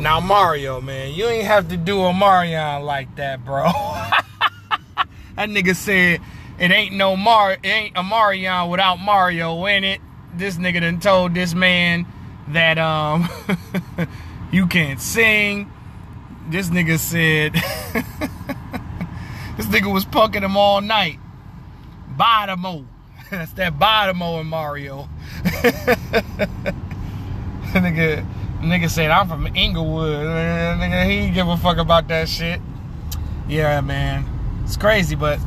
Now Mario, man, you ain't have to do Omarion like that, bro. that nigga said it ain't no Mar, it ain't Omarion without Mario in it. This nigga done told this man that um you can't sing. This nigga said this nigga was punking him all night. Bottomo. That's that Bottomo and Mario. nigga Nigga said I'm from Inglewood. Nigga, he give a fuck about that shit. Yeah, man. It's crazy, but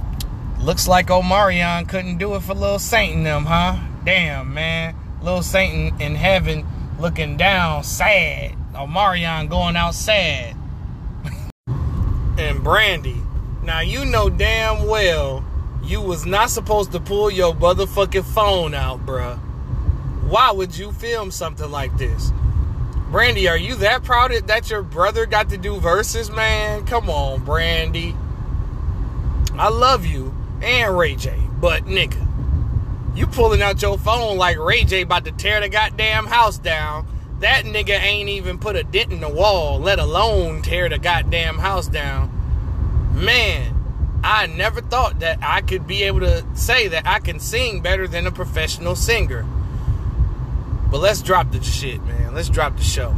looks like Omarion couldn't do it for Lil Saint and them, huh? Damn, man. Lil Saint in heaven looking down, sad. Omarion going out sad. and Brandy. Now you know damn well you was not supposed to pull your motherfucking phone out, bruh. Why would you film something like this? Brandy, are you that proud that your brother got to do Verzuz, man? Come on, Brandy. I love you and Ray J, but nigga, you pulling out your phone like Ray J about to tear the goddamn house down. That nigga ain't even put a dent in the wall, let alone tear the goddamn house down. Man, I never thought that I could be able to say that I can sing better than a professional singer. But let's drop the shit, man. Let's drop the show.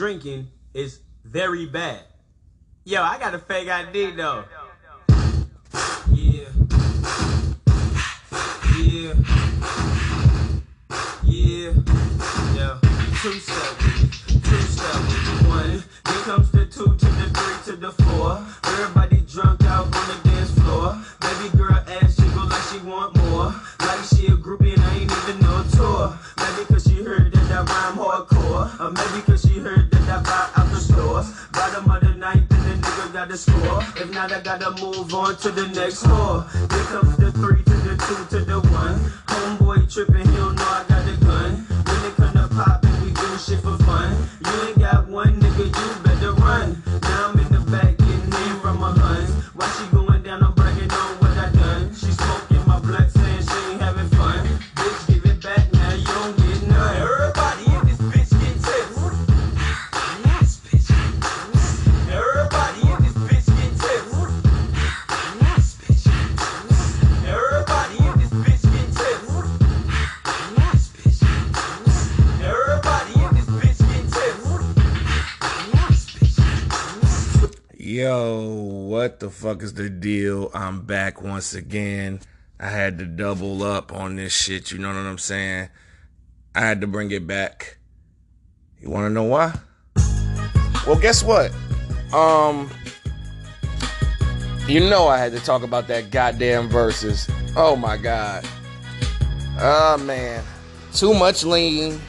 Drinking is very bad. Yo, I got a fake ID though. Yeah. Yeah. Yeah. Yeah. Two seven. Two seven. One. Then comes the two to the three to the four. Everybody drunk out on the dance floor. Baby girl ass jiggle like she want more. Like she a groupie and I ain't even no tour. Maybe cause she heard that I rhyme hardcore. Or maybe cause she heard that I buy out the stores. Bottom of the ninth and the nigga got the score. If not, I gotta move on to the next whore. Here comes the three to the two to the one. Homeboy tripping, fuck is the deal? I'm back once again. I had to double up on this shit, you know what I'm saying? I had to bring it back. You wanna know why? Well, guess what? Um, you know I had to talk about that goddamn Verzuz. Oh my god. Oh man. Too much lean.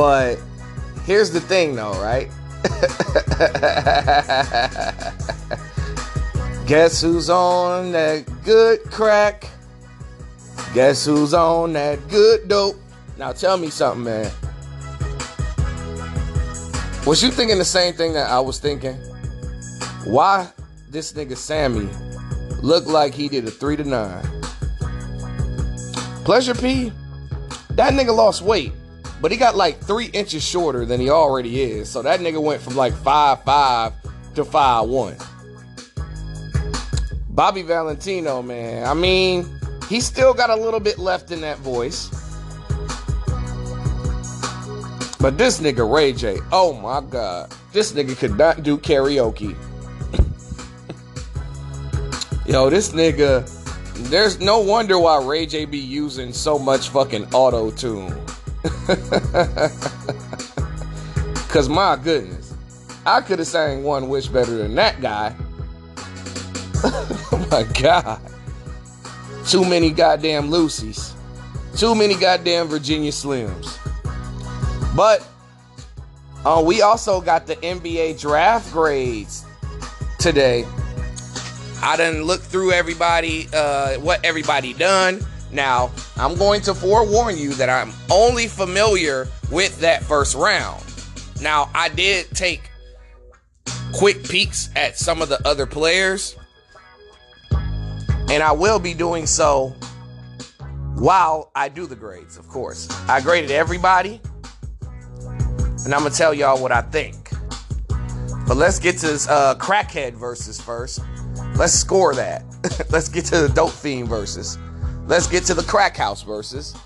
But here's the thing though, right? Guess who's on that good crack? Guess who's on that good dope? Now tell me something, man. Was you thinking the same thing that I was thinking? Why this nigga Sammie looked like he did a three to nine? Pleasure P, that nigga lost weight, but he got like three inches shorter than he already is. So that nigga went from like five five to five one. Bobby Valentino, man. I mean, he still got a little bit left in that voice. But this nigga Ray J, oh my god, this nigga could not do karaoke. Yo, this nigga, there's no wonder why Ray J be using so much fucking auto tune. Cause my goodness, I could have sang One Wish better than that guy. oh my god. Too many goddamn Lucy's. Too many goddamn Virginia Slims. But uh, we also got the NBA draft grades today. I didn't look through everybody, uh, what everybody done. Now, I'm going to forewarn you that I'm only familiar with that first round. Now, I did take quick peeks at some of the other players, and I will be doing so while I do the grades, of course. I graded everybody, and I'm gonna tell y'all what I think. But let's get to this uh, crackhead Verzuz first. Let's score that. let's get to the dope fiend Verzuz. Let's get to the crack house Verzuz.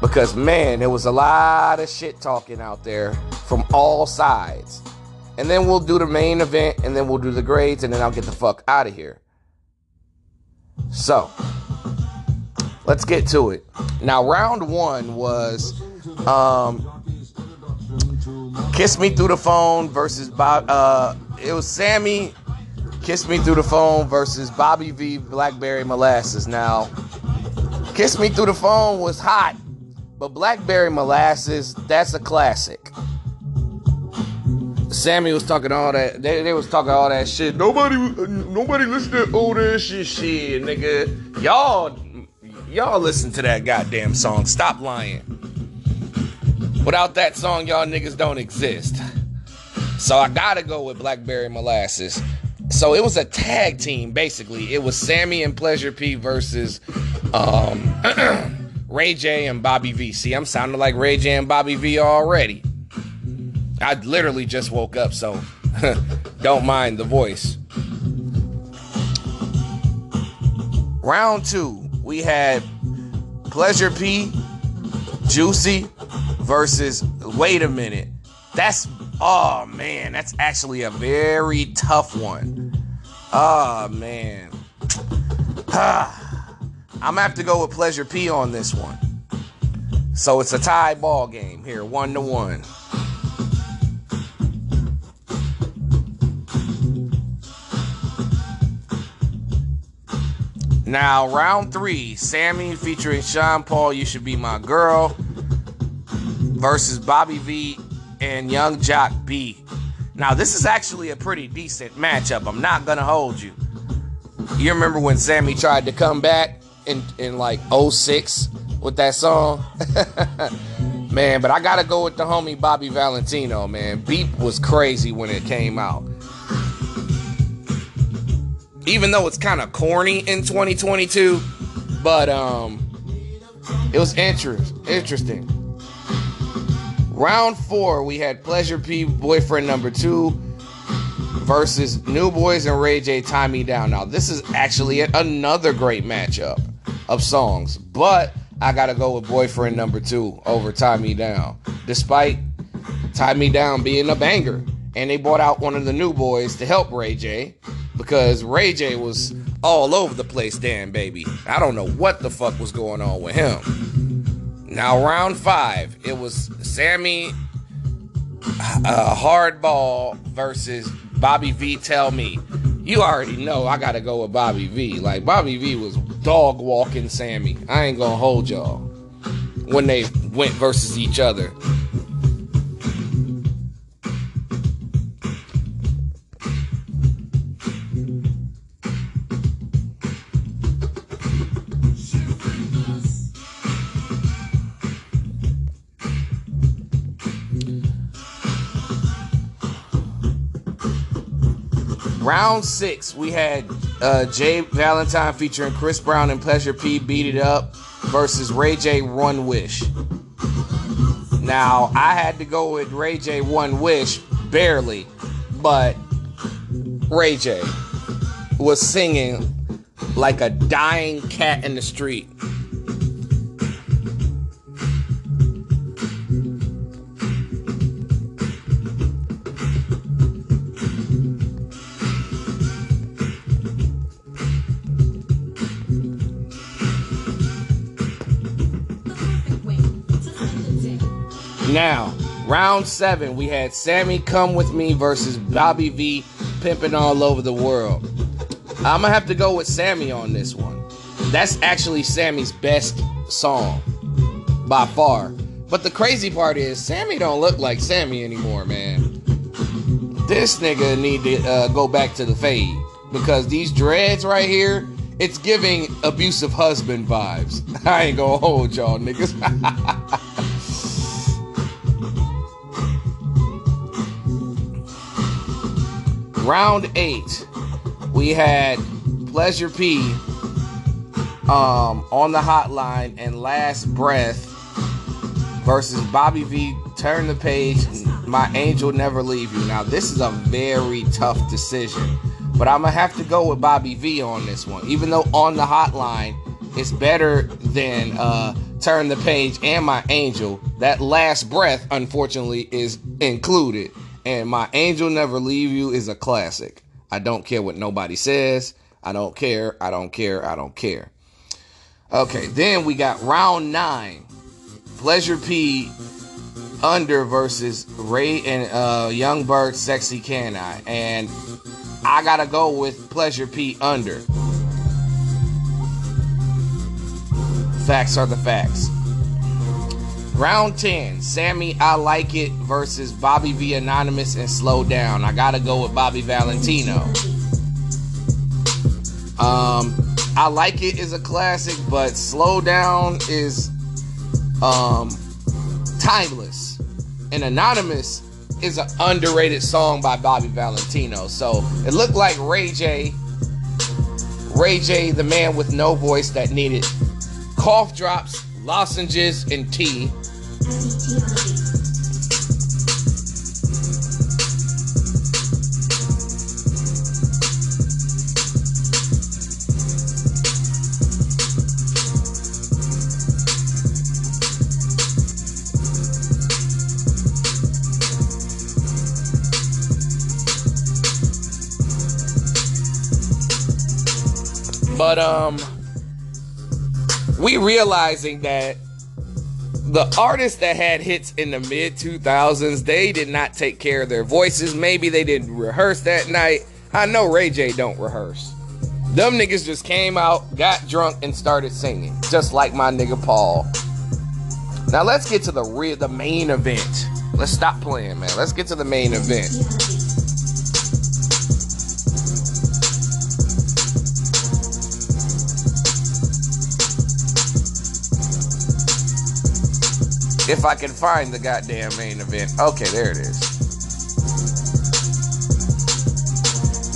Because man, there was a lot of shit talking out there from all sides. And then we'll do the main event, and then we'll do the grades, and then I'll get the fuck out of here. So, let's get to it. Now, round one was um, Kiss Me Through the Phone versus Bob. Uh, it was Sammie Kiss Me Through the Phone versus Bobby V Blackberry Molasses. Now, Kiss Me Through the Phone was hot, but Blackberry Molasses, that's a classic. Sammie was talking all that. They, they was talking all that shit. Nobody, nobody listen to all that shit, shit, nigga. Y'all, y'all listen to that goddamn song. Stop lying. Without that song, y'all niggas don't exist. So I gotta go with Blackberry Molasses. So it was a tag team, basically. It was Sammie and Pleasure P versus um, Ray J and Bobby V. See, I'm sounding like Ray J and Bobby V already. I literally just woke up, so don't mind the voice. Round two, we had Pleasure P, Juicy versus Wait a Minute. That's, oh man, that's actually a very tough one. Oh man. I'm gonna have to go with Pleasure P on this one. So it's a tie ball game here, one to one. Now, round three Sammie featuring Sean Paul, You Should Be My Girl, versus Bobby V and Yung Joc B. Now, this is actually a pretty decent matchup. I'm not going to hold you. You remember when Sammie tried to come back in, in like 06 with that song? man, but I got to go with the homie Bobby Valentino, man. Beep was crazy when it came out even though it's kind of corny in 2022, but um, it was interest, interesting. Round four, we had Pleasure P, boyfriend number two, versus New Boyz and Ray J, Tie Me Down. Now, this is actually another great matchup of songs, but I gotta go with boyfriend number two over Tie Me Down. Despite Tie Me Down being a banger. And they brought out one of the New Boyz to help Ray J because Ray J was all over the place, damn baby. I don't know what the fuck was going on with him. Now, round five, it was Sammie uh, Hardball versus Bobby V. Tell Me. You already know I gotta go with Bobby V. Like, Bobby V was dog walking Sammie. I ain't gonna hold y'all when they went versus each other. Round six, we had uh, Jay Valentine featuring Chris Brown and Pleasure P beat it up versus Ray J One Wish. Now, I had to go with Ray J One Wish barely, but Ray J was singing like a dying cat in the street. Now, round seven, we had Sammie Come With Me versus Bobby V pimping all over the world. I'm gonna have to go with Sammie on this one. That's actually Sammie's best song by far. But the crazy part is, Sammie don't look like Sammie anymore, man. This nigga need to uh, go back to the fade because these dreads right here, it's giving abusive husband vibes. I ain't gonna hold y'all niggas. round eight, we had Pleasure P um, on the hotline and Last Breath versus Bobby V. Turn the page. My angel never leave you. Now this is a very tough decision, but I'm gonna have to go with Bobby V on this one. Even though on the hotline it's better than uh, Turn the Page and My Angel. That last breath, unfortunately, is included. And My Angel Never Leave You is a classic. I don't care what nobody says. I don't care. I don't care. I don't care. Okay, then we got round nine. Pleasure P under versus Ray and uh, Yung Berg Sexy Can I? And I gotta go with Pleasure P under. Facts are the facts. Round 10, Sammie I Like It versus Bobby V Anonymous and Slow Down. I gotta go with Bobby Valentino. Um, I Like It is a classic, but Slow Down is um timeless. And Anonymous is an underrated song by Bobby Valentino. So it looked like Ray J, Ray J, the man with no voice that needed cough drops, lozenges, and tea. But um we realizing that the artists that had hits in the mid 2000s, they did not take care of their voices. Maybe they didn't rehearse that night. I know Ray J don't rehearse. Them niggas just came out, got drunk, and started singing, just like my nigga Paul. Now let's get to the real, the main event. Let's stop playing, man. Let's get to the main event. If I can find the goddamn main event. Okay, there it is.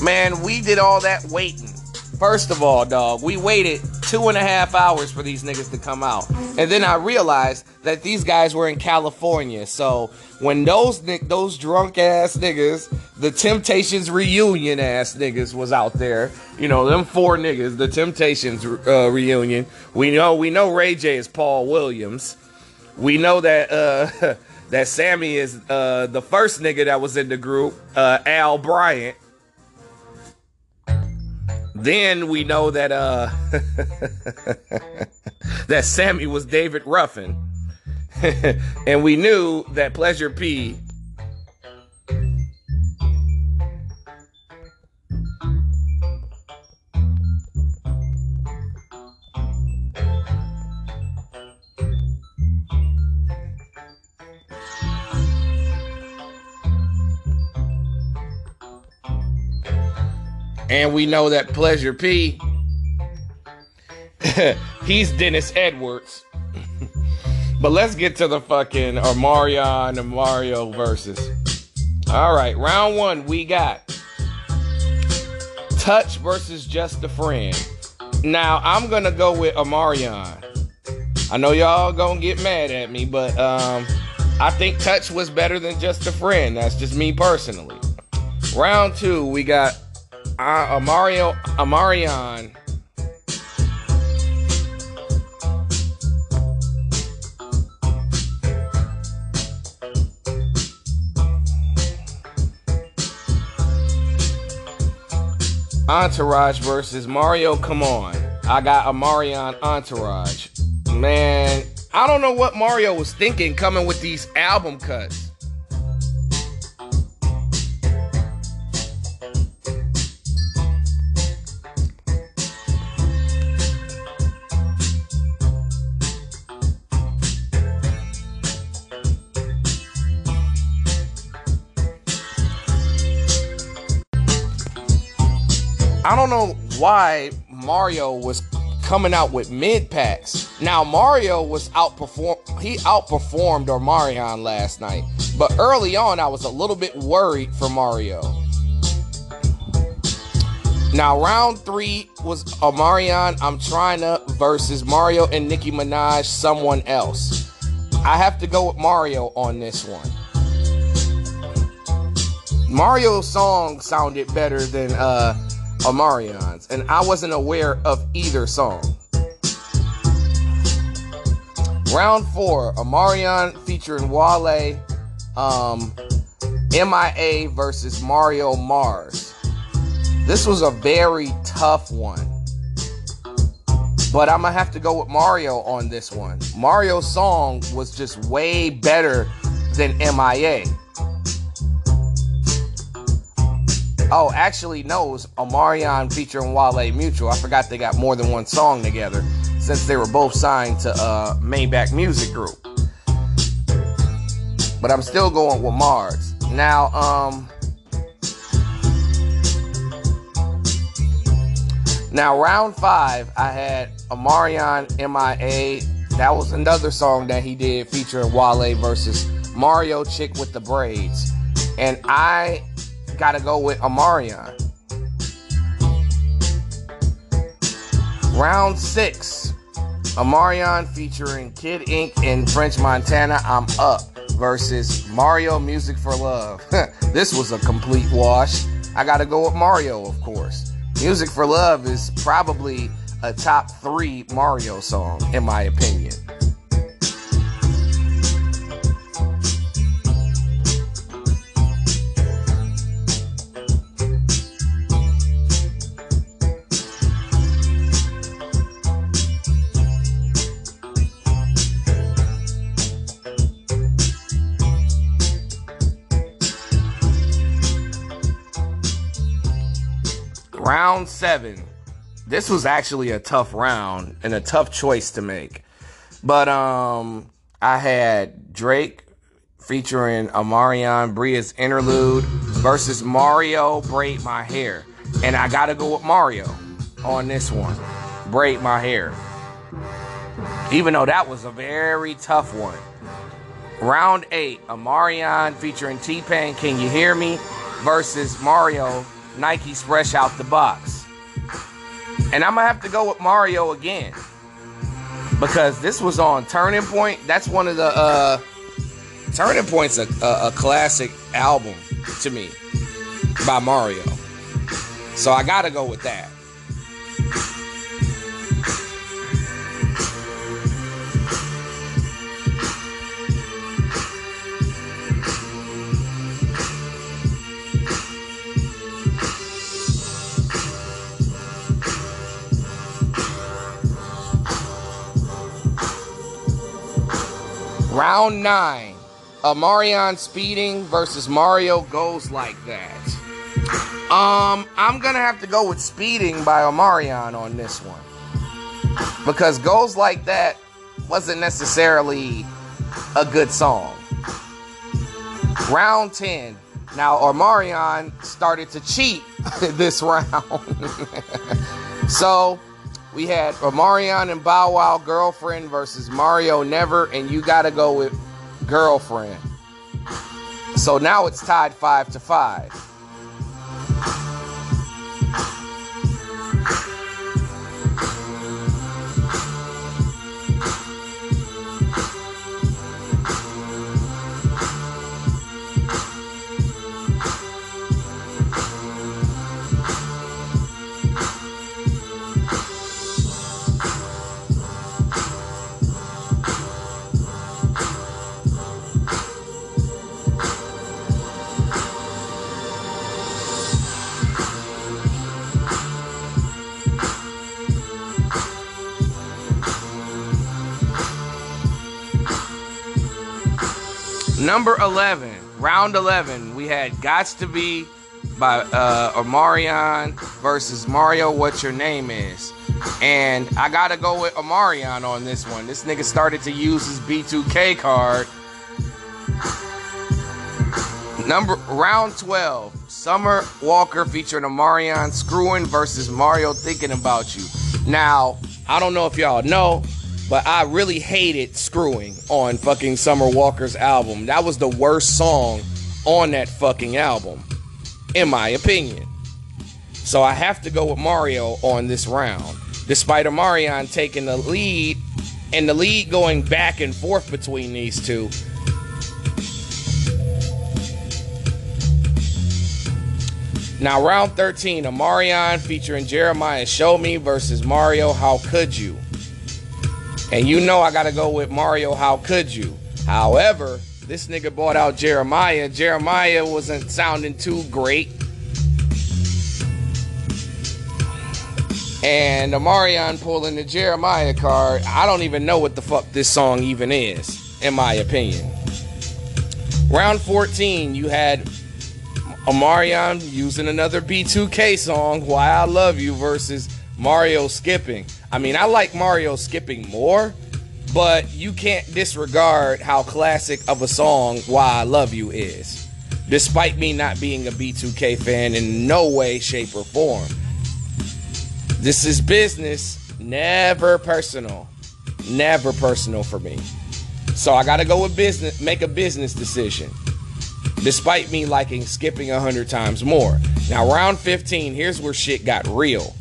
Man, we did all that waiting. First of all, dog, we waited two and a half hours for these niggas to come out. And then I realized that these guys were in California. So when those those drunk ass niggas, the Temptations reunion ass niggas was out there, you know, them four niggas, the Temptations uh, reunion. We know we know Ray J is Paul Williams. We know that uh, that Sammie is uh, the first nigga that was in the group, uh, Al Bryant. Then we know that uh, that Sammie was David Ruffin. and we knew that Pleasure P And we know that Pleasure P, he's Dennis Edwards. but let's get to the fucking Omarion and Mario Verzuz. All right, round one, we got Touch versus Just a Friend. Now, I'm going to go with Omarion. I know y'all gonna get mad at me, but um, I think Touch was better than Just a Friend. That's just me personally. Round two, we got uh, Mario Omarion. Entourage versus Mario. Come on. I got Omarion Entourage. Man, I don't know what Mario was thinking coming with these album cuts. Why Mario was coming out with mid packs. Now Mario was outperform he outperformed Omarion last night. But early on I was a little bit worried for Mario. Now round three was Omarion I'm trying to versus Mario and Nicki Minaj, someone else. I have to go with Mario on this one. Mario's song sounded better than uh Omarion's, and I wasn't aware of either song. Round four, Omarion featuring Wale, um, MIA versus Mario Mars. This was a very tough one. But I'm gonna have to go with Mario on this one. Mario's song was just way better than MIA. Oh, actually, knows Omarion featuring Wale Mutual. I forgot they got more than one song together since they were both signed to uh, Maybach Music Group. But I'm still going with Mars. Now, um, now round five, I had Omarion MIA. That was another song that he did featuring Wale versus Mario Chick with the Braids. And I gotta go with Omarion. Round six, Omarion featuring Kid Ink and French Montana. I'm up versus Mario Music for Love. this was a complete wash. I gotta go with Mario, of course. Music for Love is probably a top three Mario song, in my opinion. Round seven. This was actually a tough round and a tough choice to make. But um I had Drake featuring Omarion Bria's interlude versus Mario Braid My Hair. And I gotta go with Mario on this one. Braid My Hair. Even though that was a very tough one. Round eight, Omarion featuring T Pain, Can You Hear Me? versus Mario Nike's fresh out the box. And I'm gonna have to go with Mario again. Because this was on Turning Point. That's one of the uh Turning Point's a, a, a classic album to me by Mario. So I gotta go with that. Round nine. Omarion speeding versus Mario goes like that. Um, I'm gonna have to go with speeding by Omarion on this one. Because goes like that wasn't necessarily a good song. Round 10. Now Omarion started to cheat this round. so we had Omarion and Bow Wow Girlfriend versus Mario Never, and you got to go with Girlfriend. So now it's tied five to five. Number 11, round 11, we had Gots to Be by uh, Omarion versus Mario What Your Name Is. And I gotta go with Omarion on this one. This nigga started to use his B2K card. Number round 12, Summer Walker featuring Omarion screwing versus Mario thinking about you. Now, I don't know if y'all know, but I really hated Screwing on fucking Summer Walker's album. That was the worst song on that fucking album, in my opinion. So I have to go with Mario on this round. Despite Omarion taking the lead and the lead going back and forth between these two. Now, round 13, Omarion featuring Jeremih Show Me versus Mario How Could You? And you know I gotta go with Mario, how could you? However, this nigga bought out Jeremih. Jeremih wasn't sounding too great. And Omarion pulling the Jeremih card. I don't even know what the fuck this song even is, in my opinion. Round 14, you had Omarion using another B2K song, Why I Love You, versus Mario skipping. I mean, I like Mario skipping more, but you can't disregard how classic of a song Why I Love You is. Despite me not being a B2K fan in no way, shape, or form. This is business, never personal. Never personal for me. So I gotta go with business, make a business decision. Despite me liking skipping a hundred times more. Now, round 15, here's where shit got real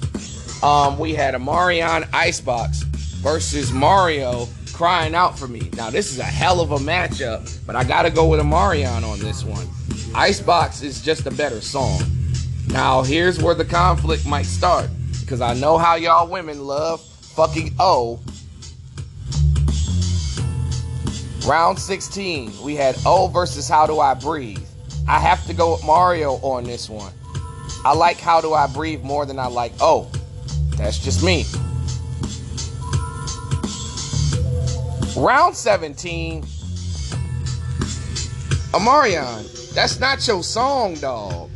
um, we had Omarion Icebox versus Mario crying out for me. Now, this is a hell of a matchup, but I got to go with Omarion on this one. Icebox is just a better song. Now, here's where the conflict might start because I know how y'all women love fucking O. Round 16, we had O versus How Do I Breathe. I have to go with Mario on this one. I like How Do I Breathe more than I like O. That's just me. Round 17. Omarion, that's not your song, dog.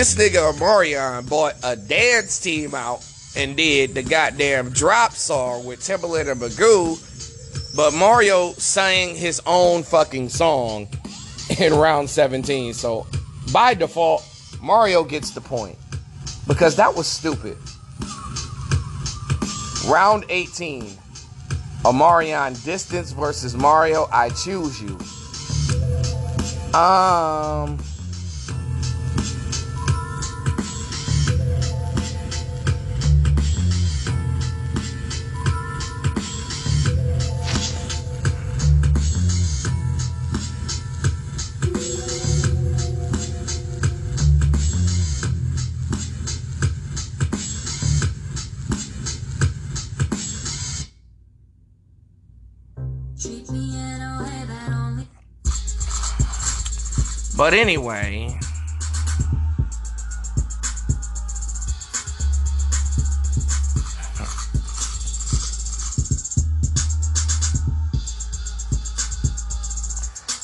This nigga Omarion bought a dance team out and did the goddamn drop song with Timbaland and Magoo, but Mario sang his own fucking song in round 17. So by default, Mario gets the point because that was stupid. Round 18. Omarion distance versus Mario. I choose you. Um. But anyway,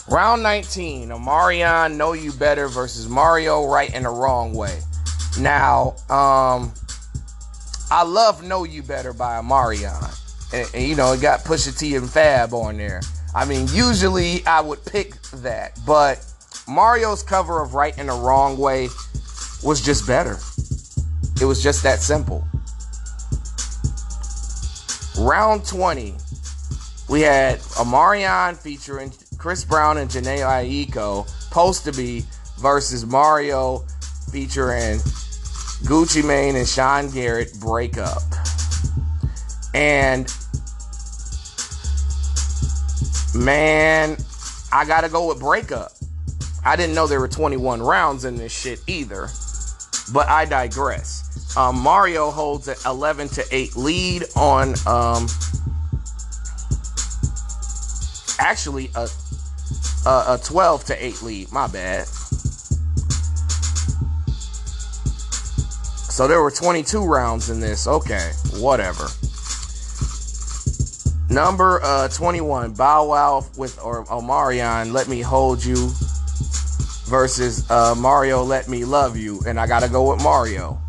Round 19, Omarion Know You Better versus Mario Right in the Wrong Way. Now, um, I love Know You Better by Omarion. And, and, you know, it got Pusha T and Fab on there. I mean, usually I would pick that, but Mario's cover of Right in the Wrong Way was just better. It was just that simple. Round 20, we had Omarion featuring Chris Brown and Jhené Aiko, supposed to be, versus Mario featuring Gucci Mane and Sean Garrett break up. And man, I gotta go with breakup. I didn't know there were 21 rounds in this shit either, but I digress. Um, Mario holds an 11 to 8 lead on um, actually a, a, a 12 to 8 lead. My bad. So there were 22 rounds in this. Okay, whatever. Number uh, 21, Bow Wow with or Omarion, Let Me Hold You versus uh, Mario Let Me Love You, and I gotta go with Mario.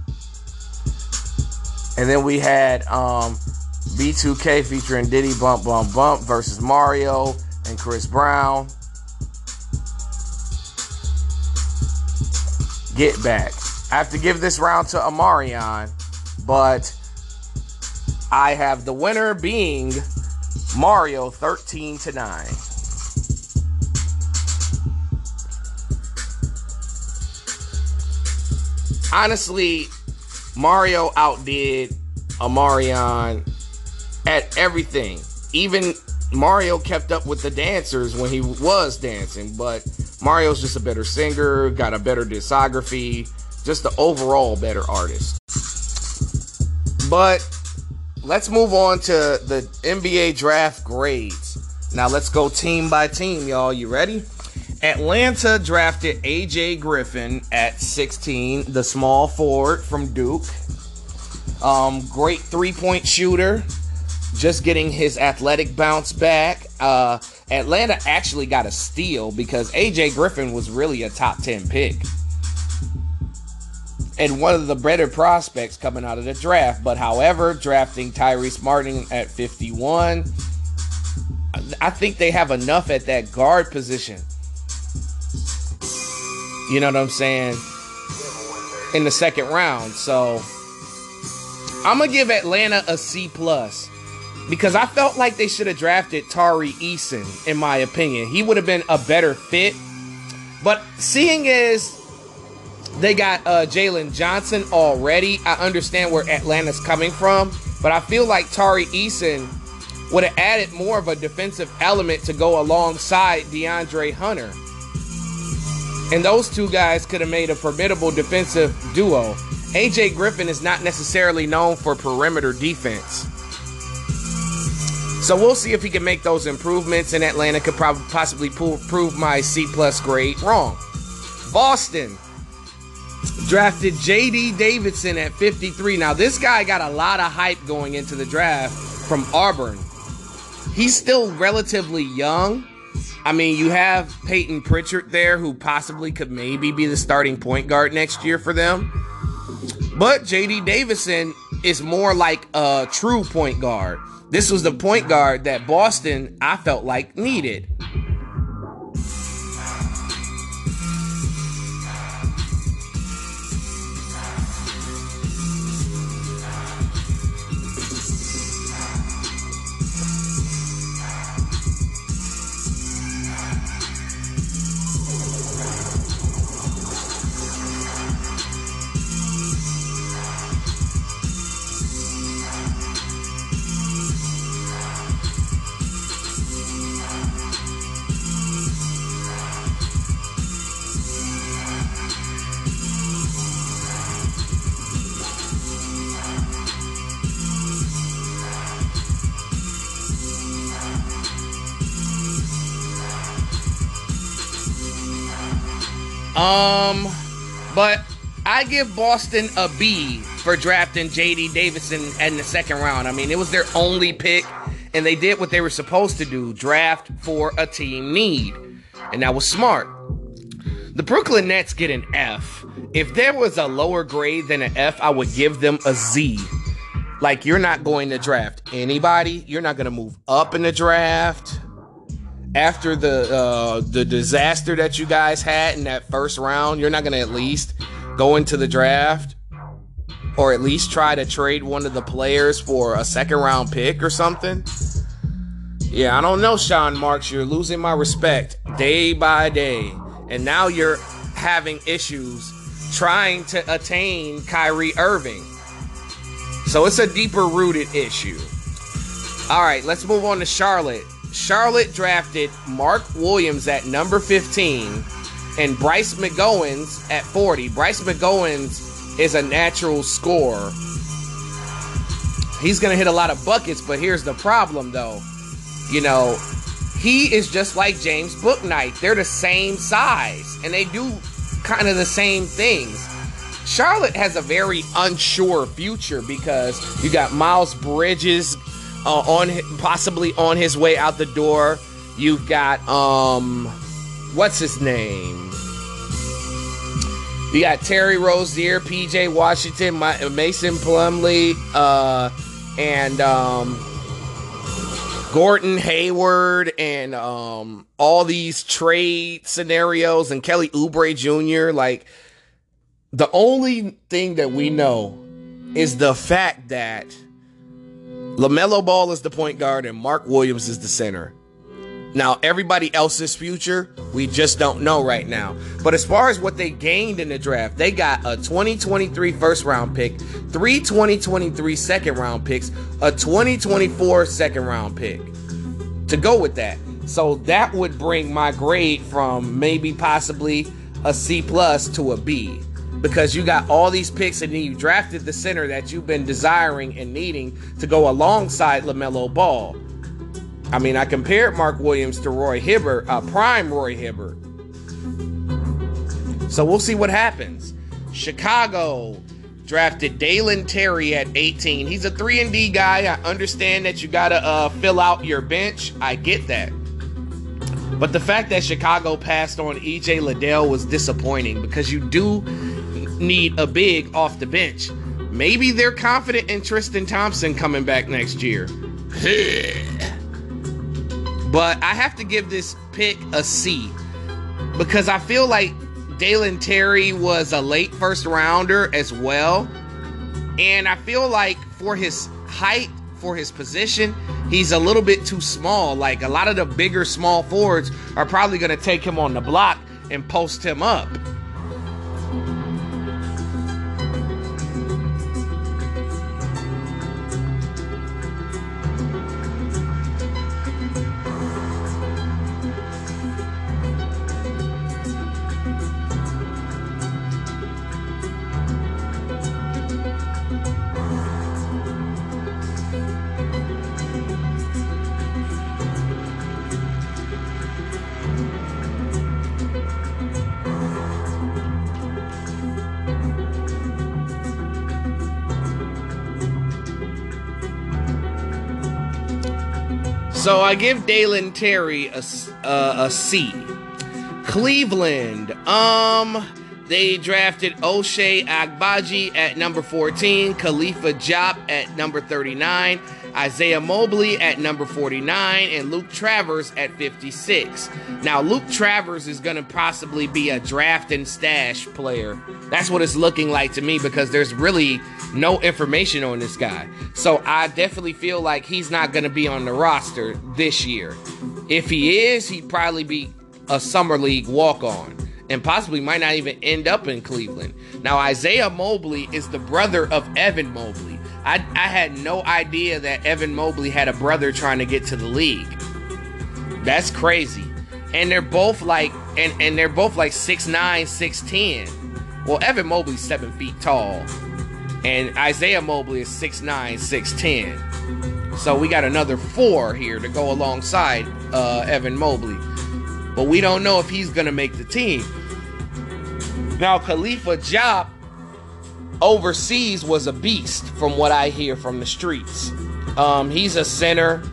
And then we had um, B2K featuring Diddy Bump Bump Bump versus Mario and Chris Brown. Get back. I have to give this round to Omarion, but I have the winner being Mario 13 to 9. Honestly, Mario outdid Omarion at everything. Even Mario kept up with the dancers when he was dancing, but Mario's just a better singer, got a better discography, just the overall better artist. But let's move on to the NBA draft grades. Now let's go team by team, y'all. You ready? Atlanta drafted AJ Griffin at 16, the small forward from Duke. Um, great three point shooter, just getting his athletic bounce back. Uh, Atlanta actually got a steal because AJ Griffin was really a top 10 pick. And one of the better prospects coming out of the draft. But however, drafting Tyrese Martin at 51, I think they have enough at that guard position you know what I'm saying? In the second round. So I'm gonna give Atlanta a C plus because I felt like they should have drafted Tari Eason, in my opinion. He would have been a better fit. But seeing as they got uh, Jalen Johnson already, I understand where Atlanta's coming from. But I feel like Tari Eason would have added more of a defensive element to go alongside DeAndre Hunter. And those two guys could have made a formidable defensive duo. AJ Griffin is not necessarily known for perimeter defense. So we'll see if he can make those improvements, and Atlanta could probably possibly prove my C plus grade wrong. Boston drafted J.D. Davison at 53. Now this guy got a lot of hype going into the draft from Auburn. He's still relatively young, I mean, you have Payton Pritchard there, who possibly could maybe be the starting point guard next year for them. But JD Davison is more like a true point guard. This was the point guard that Boston, I felt like, needed. Um, but I give Boston a B for drafting J.D. Davison in the second round. I mean, it was their only pick, and they did what they were supposed to do: draft for a team need, and that was smart. The Brooklyn Nets get an F. If there was a lower grade than an F, I would give them a Z. Like you're not going to draft anybody. You're not going to move up in the draft after the uh, the disaster that you guys had in that first round. You're not going to at least go into the draft or at least try to trade one of the players for a second round pick or something. Yeah, I don't know, Sean Marks. You're losing my respect day by day. And now you're having issues trying to attain Kyrie Irving. So it's a deeper rooted issue. All right, let's move on to Charlotte. Charlotte drafted Mark Williams at number 15 and Bryce McGowens at 40. Bryce McGowens is a natural scorer. He's going to hit a lot of buckets, but here's the problem though. You know, he is just like James Bouknight. They're the same size and they do kind of the same things. Charlotte has a very unsure future because you got Miles Bridges uh, on possibly on his way out the door. You've got um what's his name? You got Terry Rozier, PJ Washington, Mason Plumlee, uh, and um, Gordon Hayward, and um, all these trade scenarios, and Kelly Oubre Jr. Like, the only thing that we know is the fact that LaMelo Ball is the point guard and Mark Williams is the center. Now, everybody else's future, we just don't know right now. But as far as what they gained in the draft, they got a 2023 first round pick, three 2023 second round picks, a 2024 second round pick to go with that. So that would bring my grade from maybe possibly a C plus to a B because you got all these picks and then you drafted the center that you've been desiring and needing to go alongside LaMelo Ball. I mean, I compared Mark Williams to Roy Hibbert, uh, prime Roy Hibbert. So we'll see what happens. Chicago drafted Dalen Terry at 18. He's a 3 and D guy. I understand that you got to uh, fill out your bench. I get that. But the fact that Chicago passed on EJ Liddell was disappointing because you do need a big off the bench. Maybe they're confident in Tristan Thompson coming back next year. But I have to give this pick a C because I feel like Dalen Terry was a late first rounder as well. And I feel like for his height, for his position, he's a little bit too small. Like a lot of the bigger small forwards are probably going to take him on the block and post him up. I give Dalen Terry a, uh, a C. Cleveland, um, they drafted Ochai Agbaji at number 14, Khalifa Diop at number 39, Isaiah Mobley at number 49, and Luke Travers at 56. Now, Luke Travers is going to possibly be a draft and stash player. That's what it's looking like to me because there's really no information on this guy. So I definitely feel like he's not going to be on the roster this year. If he is, he'd probably be a summer league walk on and possibly might not even end up in Cleveland. Now, Isaiah Mobley is the brother of Evan Mobley. I, I had no idea that Evan Mobley had a brother trying to get to the league. That's crazy. And they're both like and, and they're both like 6'9, 6'10. Well, Evan Mobley's seven feet tall. And Isaiah Mobley is 6'9, 6'10. So we got another four here to go alongside uh, Evan Mobley. But we don't know if he's to make the team. Now, Khalifa Diop overseas was a beast, from what I hear from the streets. Um, he's a center,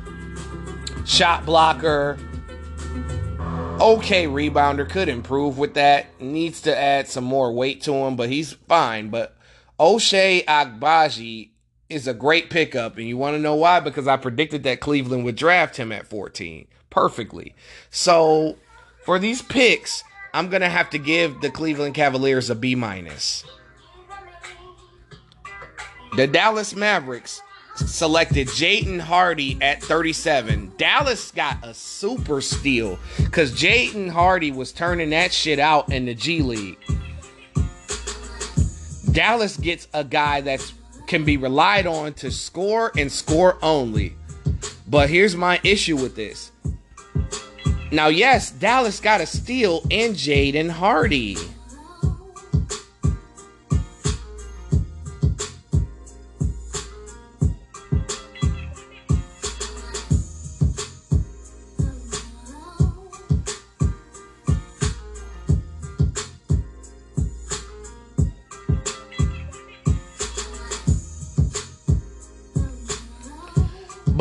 shot blocker, okay rebounder, could improve with that. Needs to add some more weight to him, but he's fine. But Ochai Agbaji is a great pickup, and you want to know why? Because I predicted that Cleveland would draft him at 14 perfectly. So for these picks, I'm gonna have to give the Cleveland Cavaliers a B minus. The Dallas Mavericks selected Jaden Hardy at 37. Dallas got a super steal because Jaden Hardy was turning that shit out in the G League. Dallas gets a guy that can be relied on to score and score only. But here's my issue with this. Now, yes, Dallas got a steal in Jaden Hardy.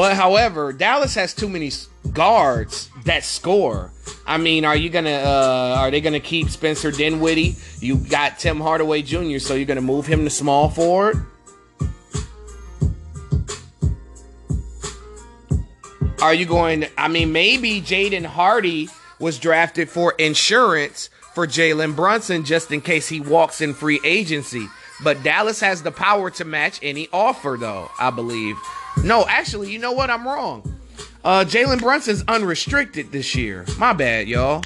But however, Dallas has too many guards that score. I mean, are you gonna uh, are they gonna keep Spencer Dinwiddie? You got Tim Hardaway Jr., so you're gonna move him to small forward. Are you going? I mean, maybe Jaden Hardy was drafted for insurance for Jalen Brunson just in case he walks in free agency. But Dallas has the power to match any offer, though, I believe. No, actually, you know what? I'm wrong. Uh, Jalen Brunson's unrestricted this year. My bad, y'all.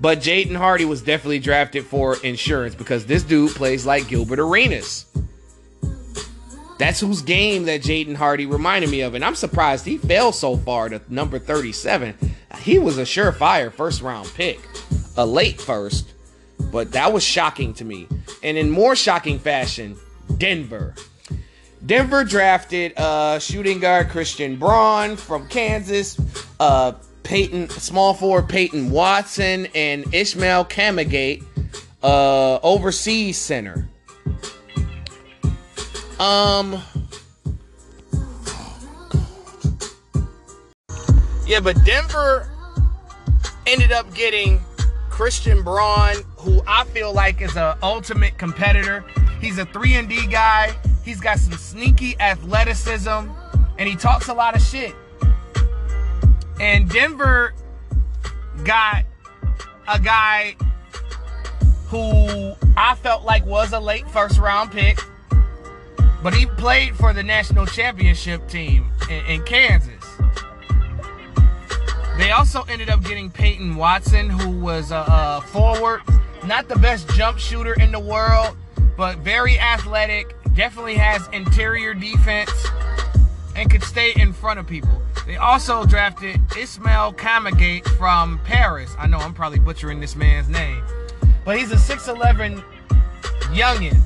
But Jaden Hardy was definitely drafted for insurance because this dude plays like Gilbert Arenas. That's whose game that Jaden Hardy reminded me of. And I'm surprised he fell so far to number 37. He was a surefire first round pick, a late first, but that was shocking to me. And in more shocking fashion, Denver. Denver drafted uh, shooting guard Christian Braun from Kansas, uh, Peyton small forward Peyton Watson, and Ishmael Kamagate, uh, overseas center. Um. Yeah, but Denver ended up getting Christian Braun, who I feel like is an ultimate competitor. He's a 3 and D guy. He's got some sneaky athleticism and he talks a lot of shit. And Denver got a guy who I felt like was a late first round pick, but he played for the national championship team in, in Kansas. They also ended up getting Peyton Watson, who was a, a forward, not the best jump shooter in the world, but very athletic, definitely has interior defense and could stay in front of people. They also drafted Ismail Kamagate from Paris. I know I'm probably butchering this man's name, but he's a 6'11 youngin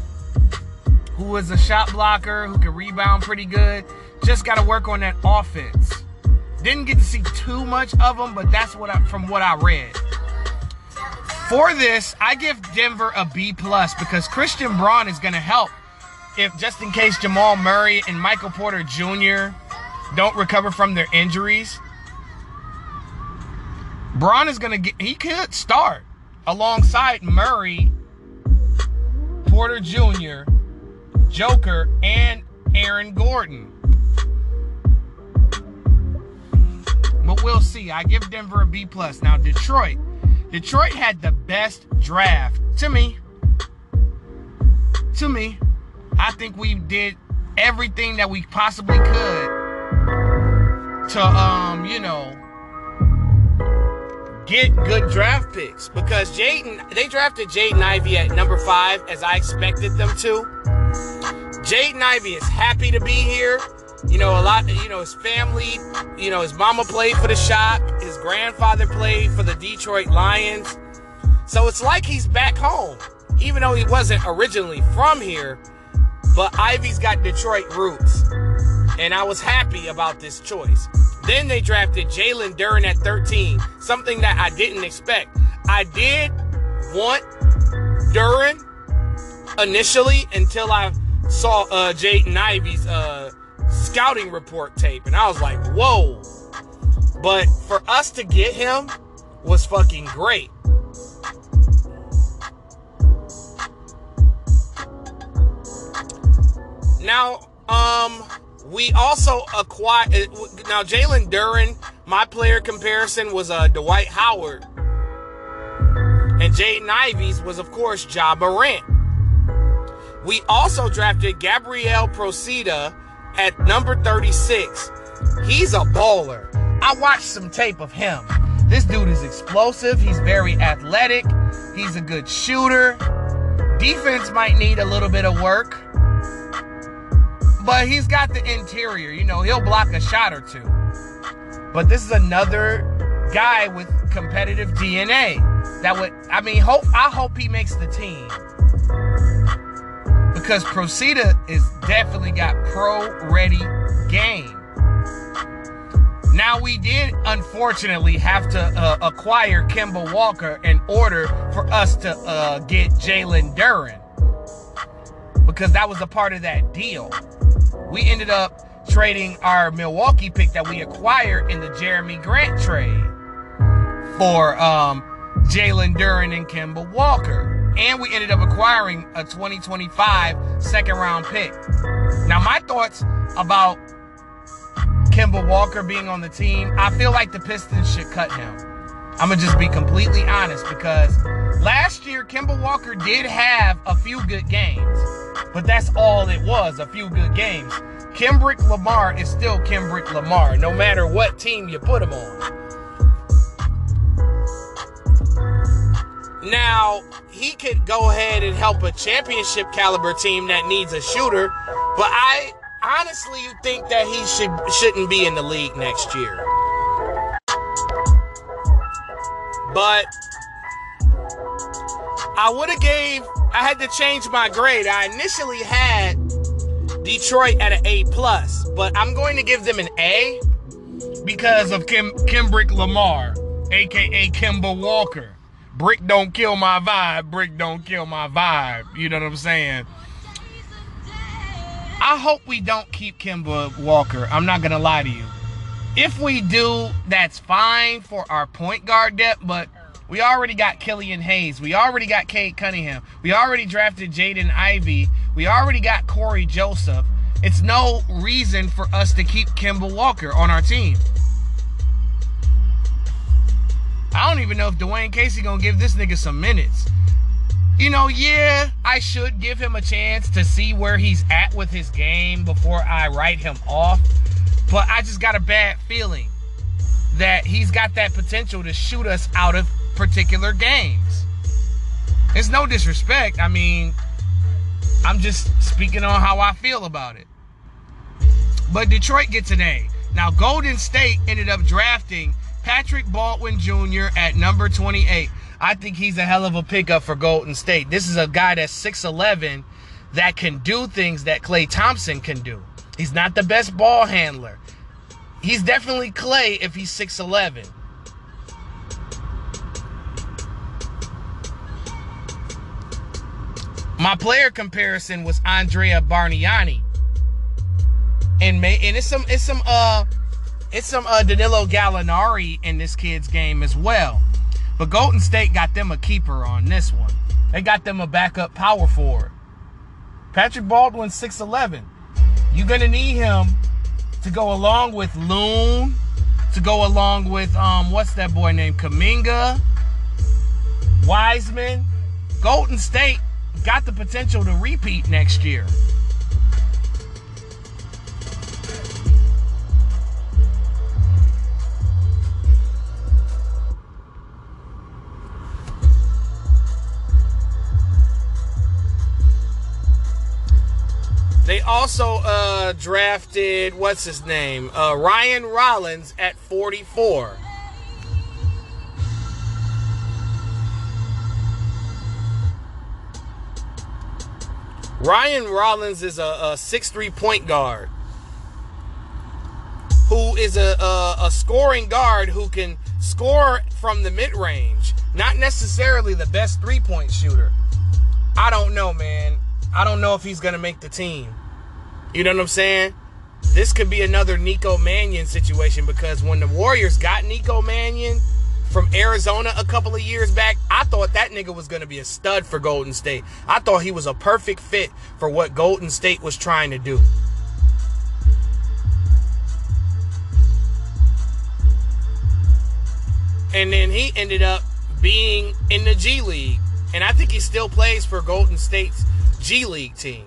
who is a shot blocker, who can rebound pretty good. Just got to work on that offense. Didn't get to see too much of him, but that's what I, from what I read. For this, I give Denver a B plus because Christian Braun is going to help if just in case Jamal Murray and Michael Porter Jr. don't recover from their injuries, Braun is going to get, he could start alongside Murray, Porter Jr., Joker, and Aaron Gordon. But we'll see. I give Denver a B plus. Now Detroit. Detroit had the best draft to me. To me. I think we did everything that we possibly could to um, you know, get good draft picks because Jaden they drafted Jaden Ivey at number five as I expected them to. Jaden Ivey is happy to be here. You know, a lot, you know, his family, you know, his mama played for the Shock, his grandfather played for the Detroit Lions. So it's like he's back home, even though he wasn't originally from here. But Ivey's got Detroit roots. And I was happy about this choice. Then they drafted Jalen Duren at 13, something that I didn't expect. I did want Duren initially until I saw uh, Jaden Ivey's uh, scouting report tape, and I was like, whoa. But for us to get him was fucking great. Now, um, we also acquired uh, now Jalen Duren. My player comparison was uh, Dwight Howard, and Jaden Ivey's was of course Ja Morant. We also drafted Gabriel Procida at number 36. He's a baller. I watched some tape of him. This dude is explosive. He's very athletic. He's a good shooter. Defense might need a little bit of work. But he's got the interior. You know, he'll block a shot or two. But this is another guy with competitive DNA. That would I mean, hope I hope he makes the team. Because Procida is definitely got pro ready game. Now we did unfortunately have to uh, acquire Kemba Walker in order for us to uh, get Jalen Duren because that was a part of that deal we ended up trading our Milwaukee pick that we acquired in the Jerami Grant trade for um, Jalen Duren and Kemba Walker. And we ended up acquiring a 2025 second round pick. Now, my thoughts about Kemba Walker being on the team, I feel like the Pistons should cut him. I'm to just be completely honest because last year, Kemba Walker did have a few good games. But that's all it was, a few good games. Kendrick Lamar is still Kendrick Lamar, no matter what team you put him on. Now, he could go ahead and help a championship caliber team that needs a shooter, but I honestly think that he should shouldn't be in the league next year. But I would have gave I had to change my grade. I initially had Detroit at an A plus, but I'm going to give them an A because of Kim Kimbrick Lamar, aka Kemba Walker. Brick don't kill my vibe. Brick don't kill my vibe. You know what I'm saying? I hope we don't keep Kemba Walker. I'm not gonna lie to you. If we do, that's fine for our point guard depth, but we already got Killian Hayes. We already got Cade Cunningham. We already drafted Jaden Ivey. We already got Cory Joseph. It's no reason for us to keep Kemba Walker on our team. I don't even know if Dwane Casey gonna give this nigga some minutes. You know, yeah, I should give him a chance to see where he's at with his game before I write him off. But I just got a bad feeling that he's got that potential to shoot us out of particular games. It's no disrespect. I mean, I'm just speaking on how I feel about it. But Detroit gets an A. Now, Golden State ended up drafting Patrick Baldwin Jr. at number 28. I think he's a hell of a pickup for Golden State. This is a guy that's 6'11 that can do things that Klay Thompson can do. He's not the best ball handler. He's definitely Klay if he's 6'11. My player comparison was Andrea Bargnani. And may and it's some it's some uh it's some uh Danilo Gallinari in this kid's game as well. But Golden State got them a keeper on this one. They got them a backup power forward. Patrick Baldwin 6'11. You're gonna need him to go along with Loon, to go along with um what's that boy named Kuminga, Wiseman. Golden State got the potential to repeat next year. They also uh, drafted what's his name, uh, Ryan Rollins at 44. Ryan Rollins is a, six-three point guard who is a, a, a scoring guard who can score from the mid range. Not necessarily the best three point shooter, I don't know, man. I don't know if he's gonna make the team. You know what I'm saying? This could be another Nico Mannion situation because when the Warriors got Nico Mannion from Arizona a couple of years back, I thought that nigga was going to be a stud for Golden State. I thought he was a perfect fit for what Golden State was trying to do. And then he ended up being in the G League. And I think he still plays for Golden State's G League team.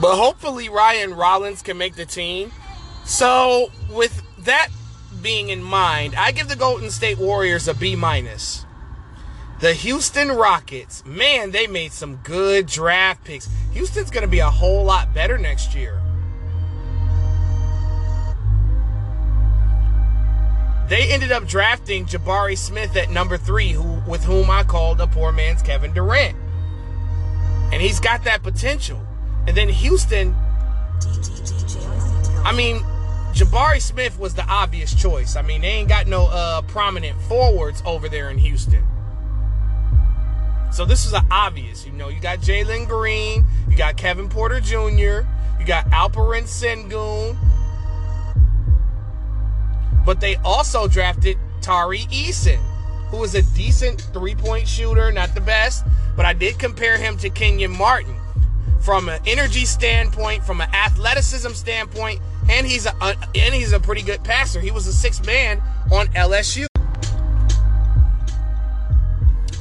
But hopefully Ryan Rollins can make the team. So with that being in mind, I give the Golden State Warriors a B minus. The Houston Rockets, man, they made some good draft picks. Houston's going to be a whole lot better next year. They ended up drafting Jabari Smith at number three, who with whom I called a poor man's Kevin Durant. And he's got that potential. And then Houston, I mean, Jabari Smith was the obvious choice. I mean, they ain't got no uh, prominent forwards over there in Houston. So this is an obvious. You know, you got Jalen Green, you got Kevin Porter Jr., you got Alperen Sengun. But they also drafted Tari Eason, who is a decent three-point shooter, not the best, but I did compare him to Kenyon Martin from an energy standpoint, from an athleticism standpoint, and he's a, a and he's a pretty good passer. He was a sixth man on LSU.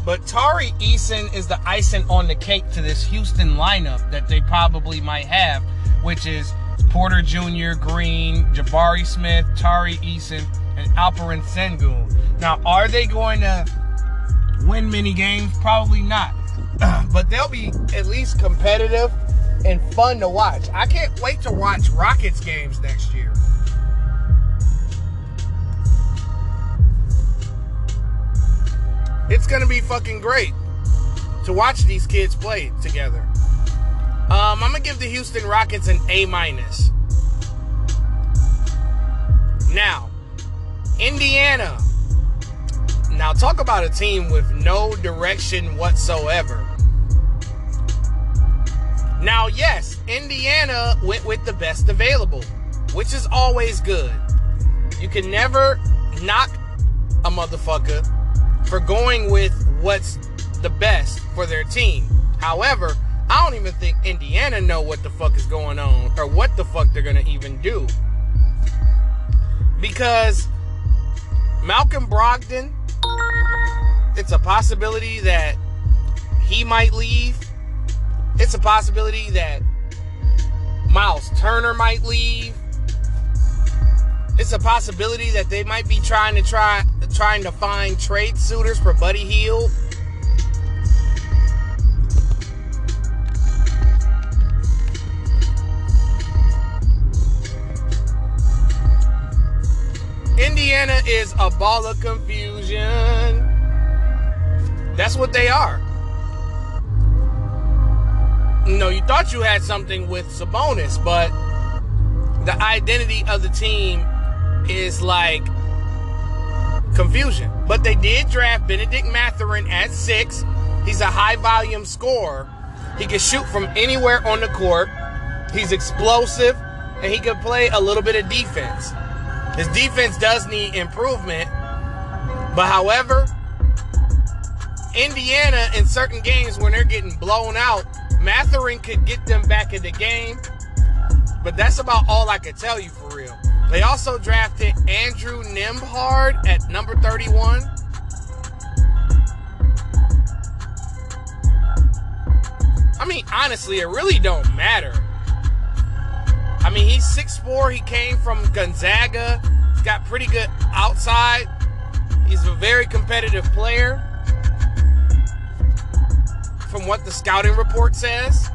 But Tari Eason is the icing on the cake to this Houston lineup that they probably might have, which is Porter Jr., Green, Jabari Smith, Tari Eason, and Alperen Sengun. Now, are they going to win many games? Probably not. but they'll be at least competitive and fun to watch. I can't wait to watch Rockets games next year. It's gonna be fucking great to watch these kids play together. Um, I'm gonna give the Houston Rockets an A minus. Now, Indiana. Now talk about a team with no direction whatsoever. Now, yes, Indiana went with the best available, which is always good. You can never knock a motherfucker for going with what's the best for their team. However, I don't even think Indiana know what the fuck is going on or what the fuck they're gonna even do. Because Malcolm Brogdon, it's a possibility that he might leave. It's a possibility that Miles Turner might leave. It's a possibility that they might be trying to try trying to find trade suitors for Buddy Hield. Indiana is a ball of confusion. That's what they are. You know, you thought you had something with Sabonis, but the identity of the team is like confusion. But they did draft Benedict Mathurin at six. He's a high volume scorer. He can shoot from anywhere on the court. He's explosive and he can play a little bit of defense. His defense does need improvement. But however, Indiana in certain games when they're getting blown out, Mathurin could get them back in the game. But that's about all I could tell you for real. They also drafted Andrew Nembhard at number 31. I mean, honestly, it really don't matter. I mean, he's 6'4. He came from Gonzaga. He's got pretty good outside. He's a very competitive player. From what the scouting report says.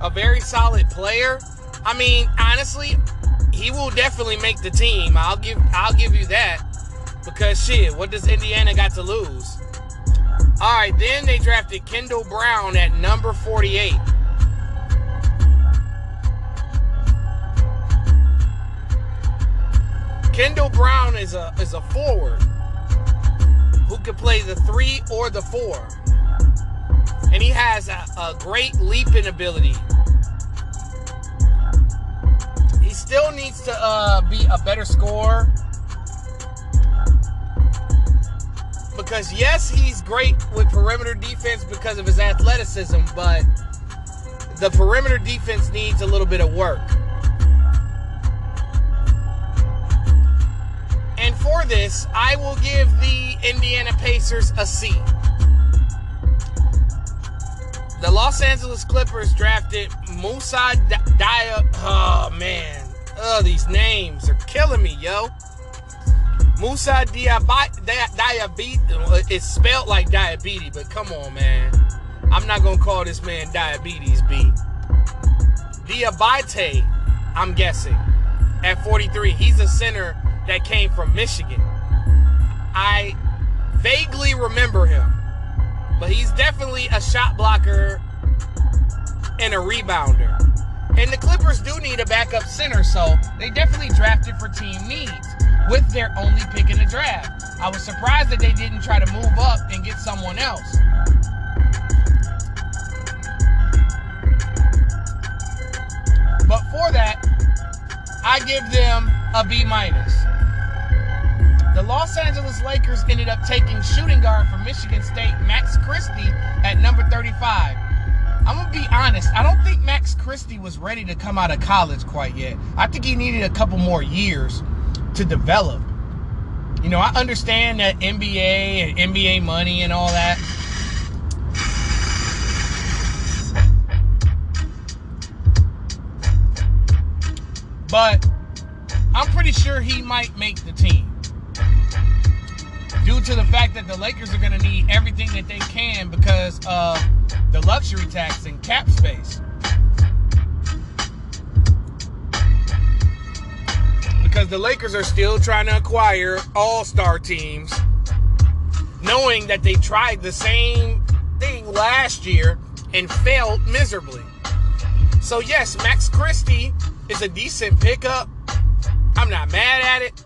A very solid player. I mean, honestly, he will definitely make the team. I'll give I'll give you that. Because shit, what does Indiana got to lose? All right, then they drafted Kendall Brown at number 48. Kendall Brown is a is a forward. who can play the three or the four. And he has a, a great leaping ability. He still needs to uh, be a better scorer. Because, yes, he's great with perimeter defense because of his athleticism, but the perimeter defense needs a little bit of work. And for this, I will give the Indiana Pacers a C. The Los Angeles Clippers drafted Musa Dia. Oh man, oh these names are killing me, yo. Musa Diabetes. Uh, it's spelled like diabetes, but come on, man. I'm not gonna call this man diabetes B. Diabate, I'm guessing. At 43, he's a center that came from Michigan. I vaguely remember him, but he's definitely a shot blocker and a rebounder. And the Clippers do need a backup center, so they definitely drafted for team needs with their only pick in the draft. I was surprised that they didn't try to move up and get someone else. But for that, I give them a B minus. The Los Angeles Lakers ended up taking shooting guard from Michigan State, Max Christie, at number 35. I'm gonna be honest. I don't think Max Christie was ready to come out of college quite yet. I think he needed a couple more years to develop. You know, I understand that NBA and NBA money and all that. But I'm pretty sure he might make the team. Due to the fact that the Lakers are going to need everything that they can because of the luxury tax and cap space. Because the Lakers are still trying to acquire all star teams, knowing that they tried the same thing last year and failed miserably. So, yes, Max Christie is a decent pickup. I'm not mad at it.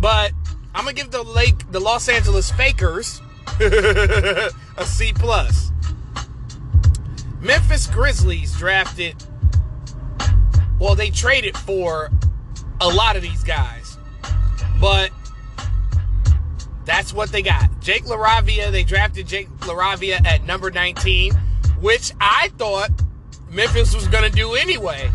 But I'm gonna give the Lake the Los Angeles Fakers a C plus. Memphis Grizzlies drafted. Well, they traded for a lot of these guys, but that's what they got. Jake LaRavia. They drafted Jake LaRavia at number 19, which I thought Memphis was gonna do anyway.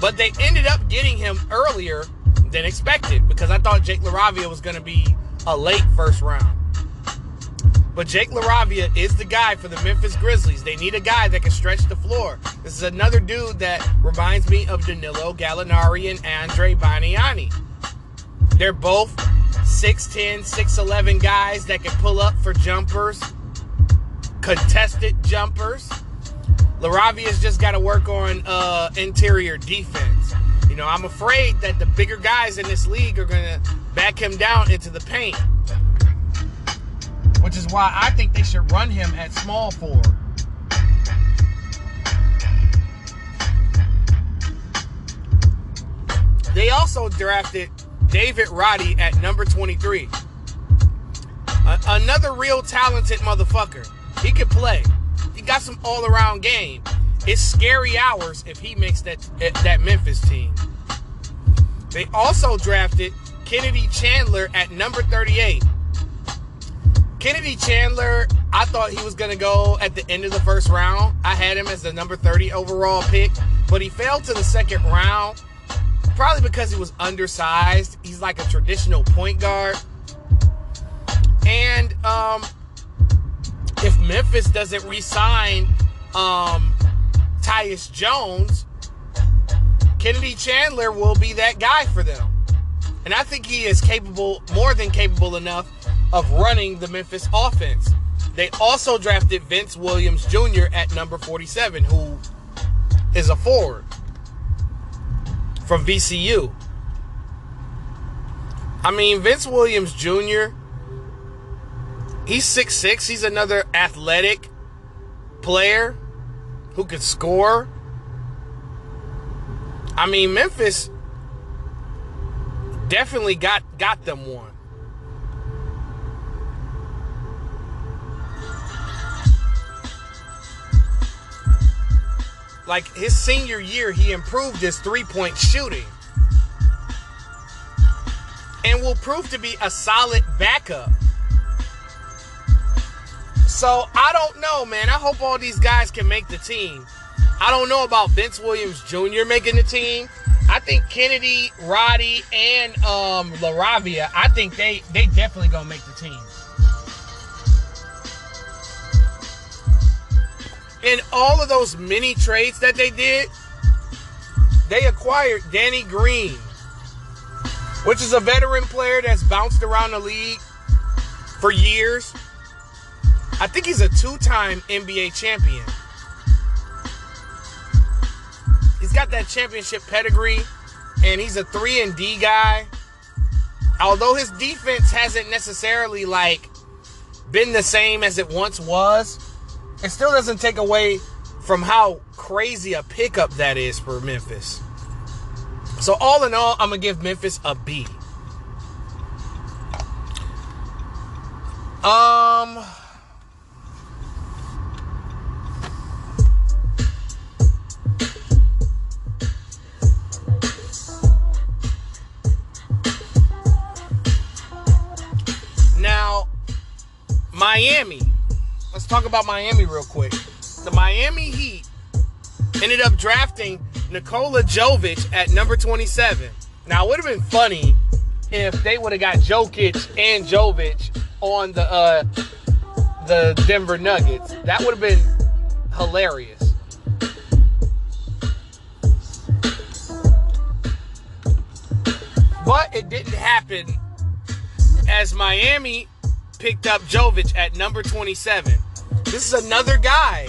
But they ended up getting him earlier than expected because I thought Jake LaRavia was going to be a late first round. But Jake LaRavia is the guy for the Memphis Grizzlies. They need a guy that can stretch the floor. This is another dude that reminds me of Danilo Gallinari and Andre Bargnani. They're both 6'10, 6'11 guys that can pull up for jumpers, contested jumpers. LaRavia's just got to work on uh, interior defense. You know, I'm afraid that the bigger guys in this league are going to back him down into the paint. Which is why I think they should run him at small forward. They also drafted David Roddy at number 23. A- another real talented motherfucker. He can play. He got some all-around game. It's scary hours if he makes that eh, that Memphis team. They also drafted Kennedy Chandler at number 38. Kennedy Chandler, I thought he was going to go at the end of the first round. I had him as the number 30 overall pick, but he fell to the second round, probably because he was undersized. He's like a traditional point guard. And um, if Memphis doesn't re-sign um, Tyus Jones, Kennedy Chandler will be that guy for them. And I think he is capable, more than capable enough, of running the Memphis offense. They also drafted Vince Williams Jr. at number 47, who is a forward from VCU. I mean, Vince Williams Jr., he's 6'6, he's another athletic player who could score. I mean, Memphis definitely got got them one. Like his senior year, he improved his three point shooting and will prove to be a solid backup. So I don't know, man. I hope all these guys can make the team. I don't know about Vince Williams Jr. making the team. I think Kennedy, Roddy, and um, LaRavia, I think they they definitely gonna make the team. In all of those mini trades that they did, they acquired Danny Green, which is a veteran player that's bounced around the league for years. I think he's a two-time NBA champion. He's got that championship pedigree, and he's a three and D guy. Although his defense hasn't necessarily like been the same as it once was, it still doesn't take away from how crazy a pickup that is for Memphis. So all in all, I'm gonna give Memphis a B. Um. Now, Miami. Let's talk about Miami real quick. The Miami Heat ended up drafting Nikola Jovic at number 27. Now, it would have been funny if they would have got Jokic and Jovic on the uh, the Denver Nuggets. That would have been hilarious. But it didn't happen as Miami picked up Jovic at number 27. This is another guy.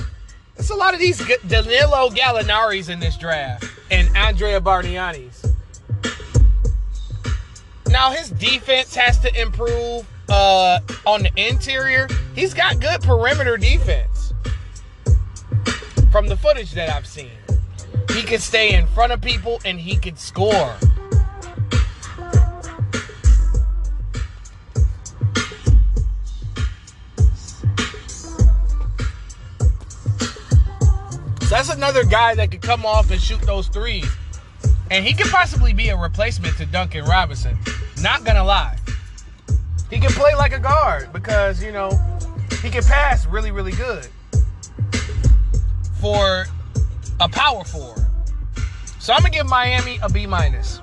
There's a lot of these Danilo Gallinari's in this draft and Andrea Bargnani's. Now his defense has to improve uh, on the interior. He's got good perimeter defense from the footage that I've seen. He can stay in front of people and he can score. So that's another guy that could come off and shoot those threes. And he could possibly be a replacement to Duncan Robinson. Not gonna lie. He can play like a guard because, you know, he can pass really, really good for a power forward. So I'm gonna give Miami a B minus.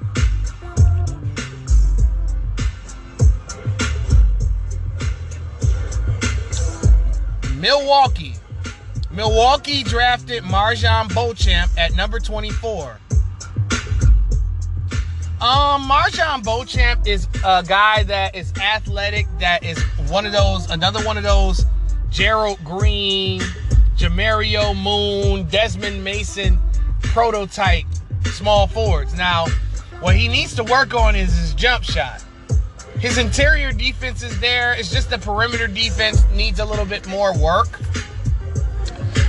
Milwaukee. Milwaukee drafted MarJon Beauchamp at number 24. Um, MarJon Beauchamp is a guy that is athletic, that is one of those, another one of those Gerald Green, Jamario Moon, Desmond Mason prototype small forwards. Now, what he needs to work on is his jump shot. His interior defense is there. It's just the perimeter defense needs a little bit more work.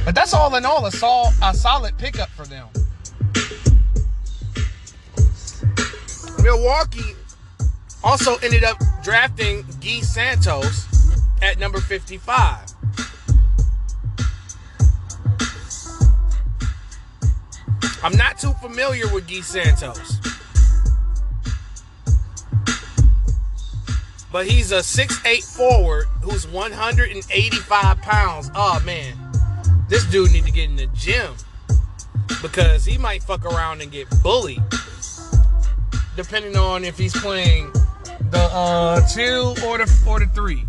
But that's all in all a, sol- a solid pickup for them. Milwaukee also ended up drafting Guy Santos at number 55. I'm not too familiar with Guy Santos. But he's a 6'8 forward who's 185 pounds. Oh man. This dude need to get in the gym. Because he might fuck around and get bullied. Depending on if he's playing the uh, two or the or the three.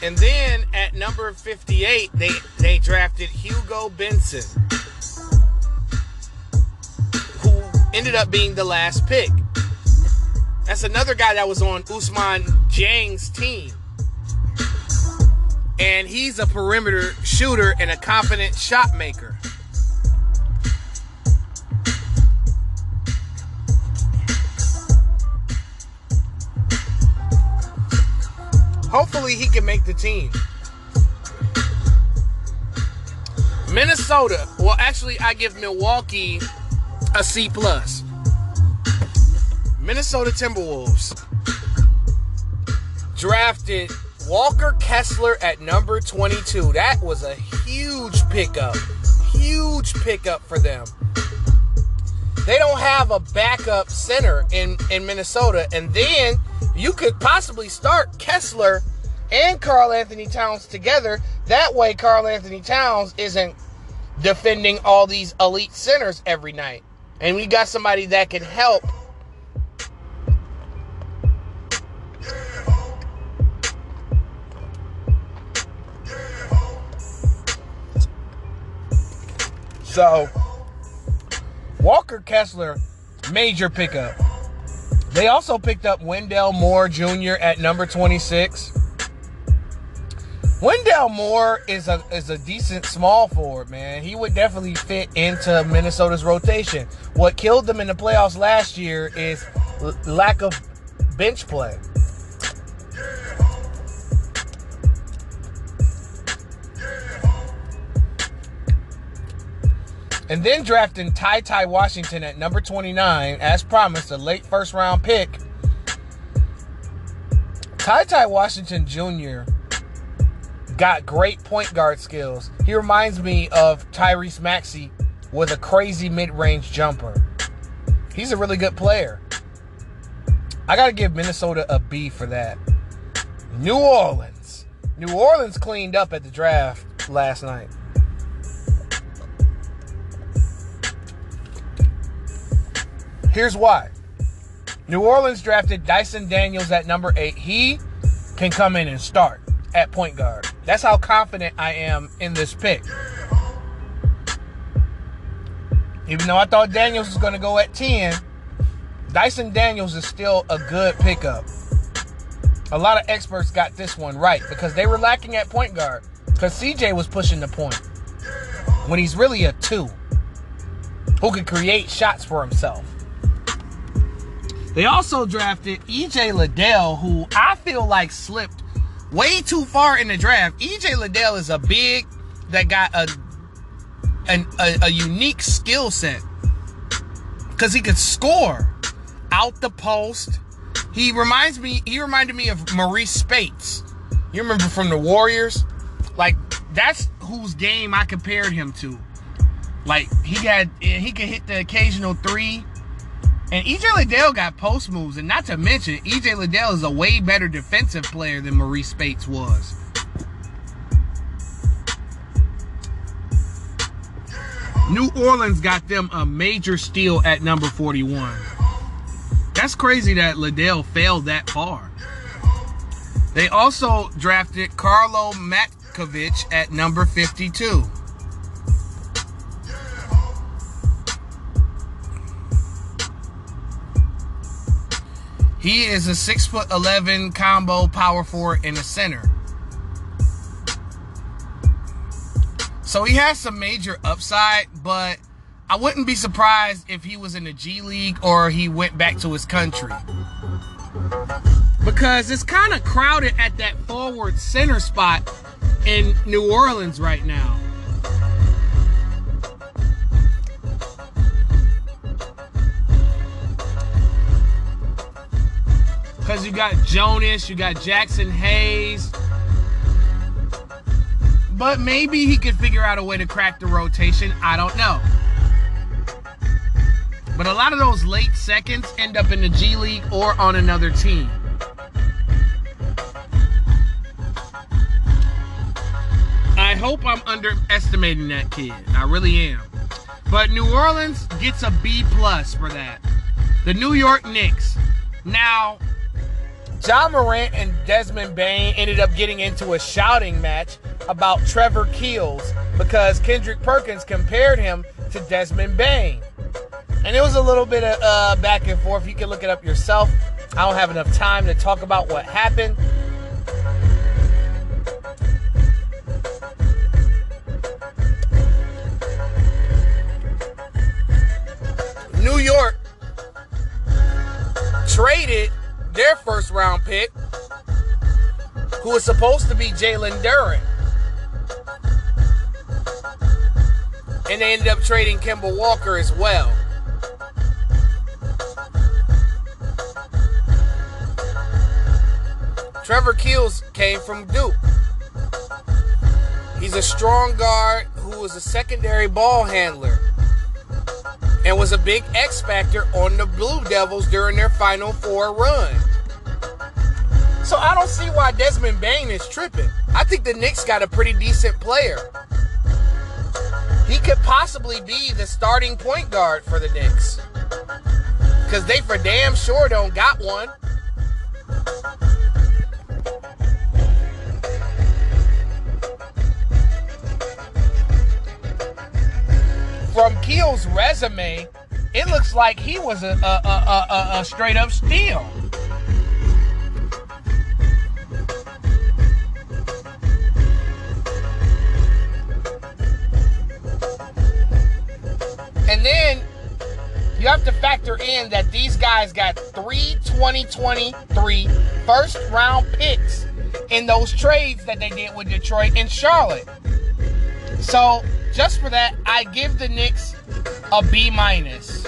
And then at number 58, they, they drafted Hugo Besson, who ended up being the last pick. That's another guy that was on Ousmane Dieng's team. And he's a perimeter shooter and a confident shot maker. Hopefully he can make the team. Minnesota. Well, actually, I give Milwaukee a C plus. Minnesota Timberwolves drafted Walker Kessler at number 22. That was a huge pickup. Huge pickup for them. They don't have a backup center in, in Minnesota. And then you could possibly start Kessler and Karl Anthony Towns together. That way, Karl Anthony Towns isn't defending all these elite centers every night. And we got somebody that can help So, Walker Kessler, major pickup. They also picked up Wendell Moore Jr. at number 26. Wendell Moore is a is a decent small forward, man. He would definitely fit into Minnesota's rotation. What killed them in the playoffs last year is l- lack of bench play. And then drafting Ty Ty Washington at number 29, as promised, a late first round pick. Ty Ty Washington Jr. got great point guard skills. He reminds me of Tyrese Maxey with a crazy mid range jumper. He's a really good player. I got to give Minnesota a B for that. New Orleans. New Orleans cleaned up at the draft last night. Here's why. New Orleans drafted Dyson Daniels at number eight. He can come in and start at point guard. That's how confident I am in this pick. Even though I thought Daniels was going to go at 10, Dyson Daniels is still a good pickup. A lot of experts got this one right because they were lacking at point guard because CJ was pushing the point when he's really a two who can create shots for himself. They also drafted EJ Liddell, who I feel like slipped way too far in the draft. EJ Liddell is a big that got a an, a, a unique skill set because he could score out the post. He reminds me. He reminded me of Maurice Speights. You remember from the Warriors? Like that's whose game I compared him to. Like he had, he could hit the occasional three. And EJ Liddell got post moves, and not to mention, EJ Liddell is a way better defensive player than Maurice Speights was. New Orleans got them a major steal at number 41. That's crazy that Liddell failed that far. They also drafted Karlo Matkovic at number 52. He is a six foot eleven combo power forward in the center. So he has some major upside, but I wouldn't be surprised if he was in the G League or he went back to his country. Because it's kind of crowded at that forward center spot in New Orleans right now. Because you got Jonas, you got Jaxson Hayes. But maybe he could figure out a way to crack the rotation. I don't know. But a lot of those late seconds end up in the G League or on another team. I hope I'm underestimating that kid. I really am. But New Orleans gets a B plus for that. The New York Knicks. Now, Ja Morant and Desmond Bane ended up getting into a shouting match about Trevor Keels because Kendrick Perkins compared him to Desmond Bane. And it was a little bit of uh, back and forth. You can look it up yourself. I don't have enough time to talk about what happened. New York traded their first round pick, who was supposed to be Jalen Duren. And they ended up trading Kemba Walker as well. Trevor Keels came from Duke. He's a strong guard who was a secondary ball handler and was a big X factor on the Blue Devils during their Final Four run. So I don't see why Desmond Bane is tripping. I think the Knicks got a pretty decent player. He could possibly be the starting point guard for the Knicks. Because they for damn sure don't got one. From Keel's resume, it looks like he was a, a, a, a, straight up steal. You have to factor in that these guys got three 2023 first round picks in those trades that they did with Detroit and Charlotte. So just for that, I give the Knicks a B minus.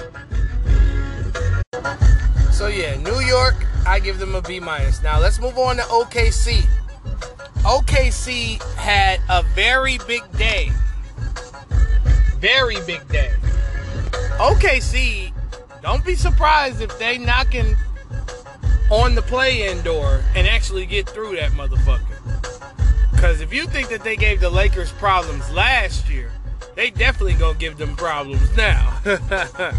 So yeah, New York, I give them a B minus. Now let's move on to OKC. OKC had a very big day. Very big day. OKC, don't be surprised if they knocking on the play-in door and actually get through that motherfucker. Because if you think that they gave the Lakers problems last year, they definitely gonna give them problems now.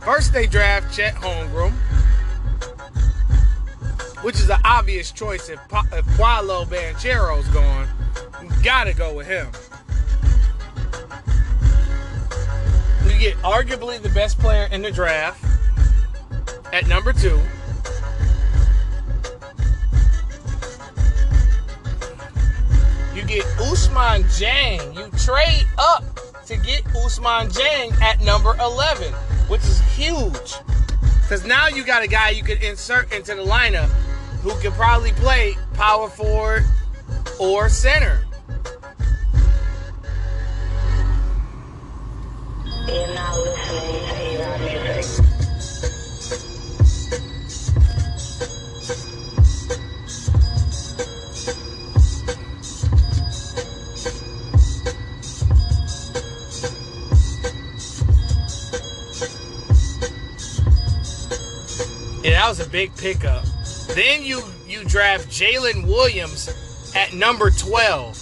First, they draft Chet Holmgren, which is an obvious choice if, if Paolo Banchero's gone. Gotta go with him. You get arguably the best player in the draft at number two. You get Ousmane Dieng. You trade up to get Ousmane Dieng at number 11, which is huge. Because now you got a guy you could insert into the lineup who could probably play power forward or center. That was a big pickup. Then you you draft Jalen Williams at number 12.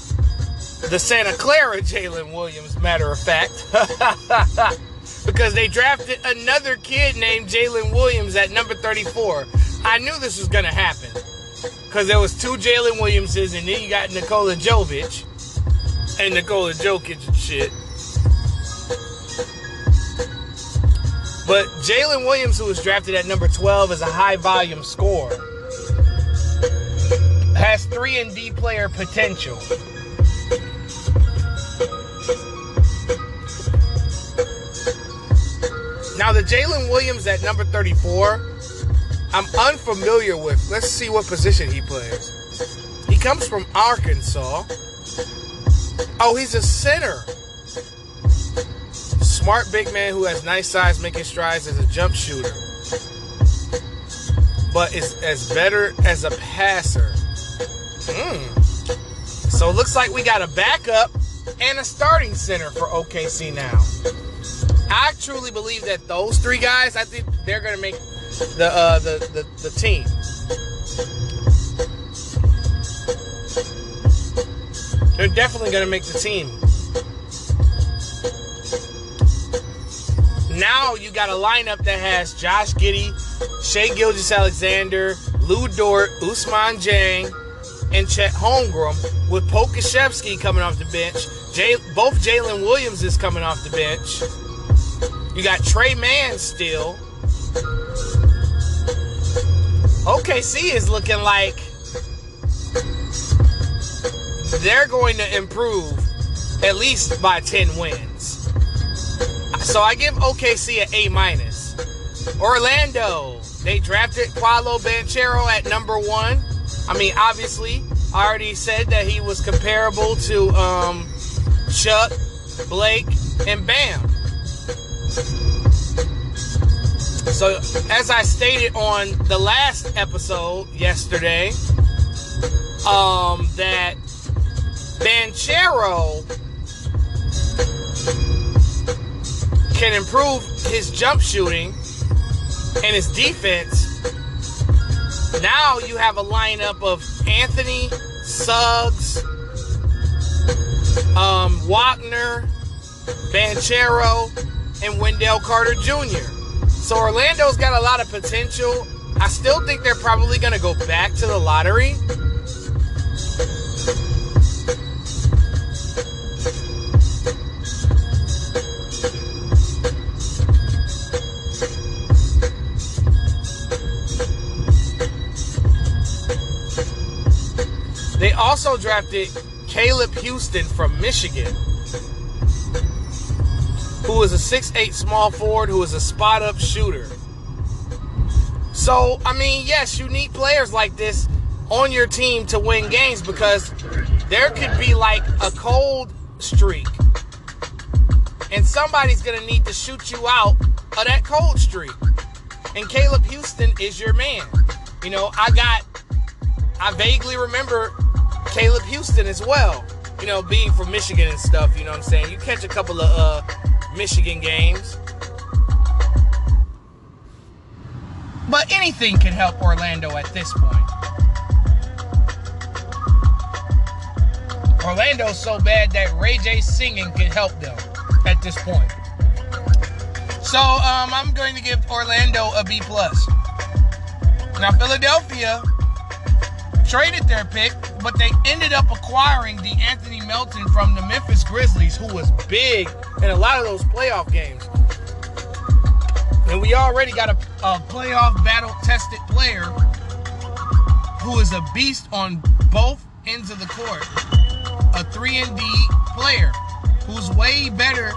The Santa Clara Jalen Williams, matter of fact. because they drafted another kid named Jalen Williams at number 34. I knew this was gonna happen. Because there was two Jalen Williamses, and then you got Nikola Jovic and Nikola Jokic and shit. But Jalen Williams, who was drafted at number 12, is a high volume scorer. Has 3 and D player potential. Now, the Jalen Williams at number 34, I'm unfamiliar with. Let's see what position he plays. He comes from Arkansas. Oh, he's a center smart big man who has nice size, making strides as a jump shooter, but is as better as a passer. Hmm. So it looks like we got a backup and a starting center for OKC now. I truly believe that those three guys, I think they're gonna make the uh, the, the the team. They're definitely gonna make the team. Now you got a lineup that has Josh Giddey, Shai Gilgeous Alexander, Lu Dort, Ousmane Dieng, and Chet Holmgren with Pokusevski coming off the bench. Jay, both Jalen Williams is coming off the bench. You got Tre Mann still. OKC is looking like they're going to improve at least by 10 wins. So I give OKC an A minus. Orlando, they drafted Paolo Banchero at number one. I mean, obviously, I already said that he was comparable to um, Chuck, Blake, and Bam. So, as I stated on the last episode yesterday, um, that Banchero can improve his jump shooting and his defense. Now you have a lineup of Anthony, Suggs, um, Wagner, Banchero, and Wendell Carter Jr. So Orlando's got a lot of potential. I still think they're probably going to go back to the lottery. They also drafted Caleb Houstan from Michigan, who is a 6'8 small forward who is a spot up shooter. So, I mean, yes, you need players like this on your team to win games because there could be like a cold streak. And somebody's going to need to shoot you out of that cold streak. And Caleb Houstan is your man. You know, I got, I vaguely remember Caleb Houstan as well. You know, being from Michigan and stuff, you know what I'm saying? You catch a couple of uh, Michigan games. But anything can help Orlando at this point. Orlando's so bad that Ray J singing can help them at this point. So um, I'm going to give Orlando a B plus. Now Philadelphia traded their pick, but they ended up acquiring the Anthony Melton from the Memphis Grizzlies, who was big in a lot of those playoff games. And we already got a, a playoff battle tested player who is a beast on both ends of the court. A 3 and D player who's way better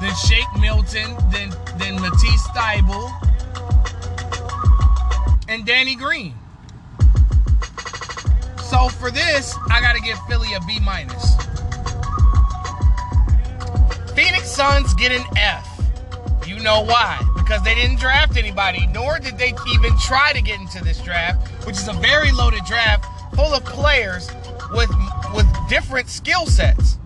than Shake Milton, than, than Matisse Thybulle, and Danny Green. So for this, I gotta give Philly a B minus. Phoenix Suns get an F. You know why? Because they didn't draft anybody, nor did they even try to get into this draft, which is a very loaded draft full of players with with different skill sets.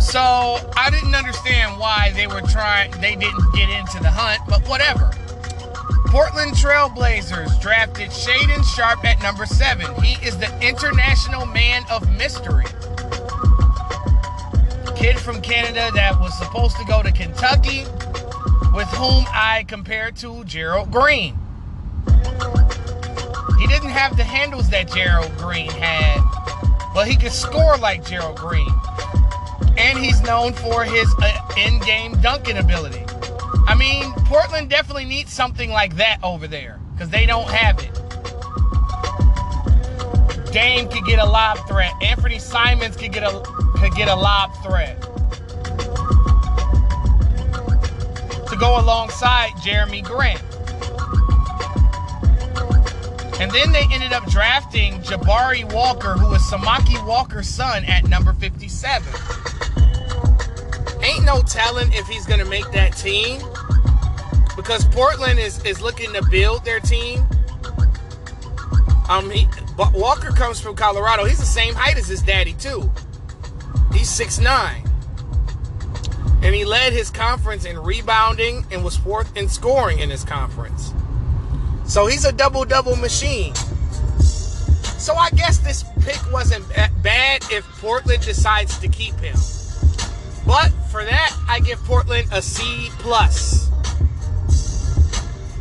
So I didn't understand why they were trying they didn't get into the hunt, but whatever. Portland Trailblazers drafted Shaedon Sharpe at number seven. He is the international man of mystery. Kid from Canada that was supposed to go to Kentucky, with whom I compared to Gerald Green. He didn't have the handles that Gerald Green had, but he could score like Gerald Green. And he's known for his uh, in game dunking ability. I mean, Portland definitely needs something like that over there because they don't have it. Dame could get a lob threat. Anthony Simons could get a could get a lob threat to go alongside Jerami Grant. And then they ended up drafting Jabari Walker, who is Samaki Walker's son, at number 57. Ain't no telling if he's gonna make that team because Portland is is looking to build their team. Um, he, Walker comes from Colorado. He's the same height as his daddy too. He's 6'9". And he led his conference in rebounding and was fourth in scoring in his conference. So he's a double-double machine. So I guess this pick wasn't bad if Portland decides to keep him. But for that, I give Portland a C plus.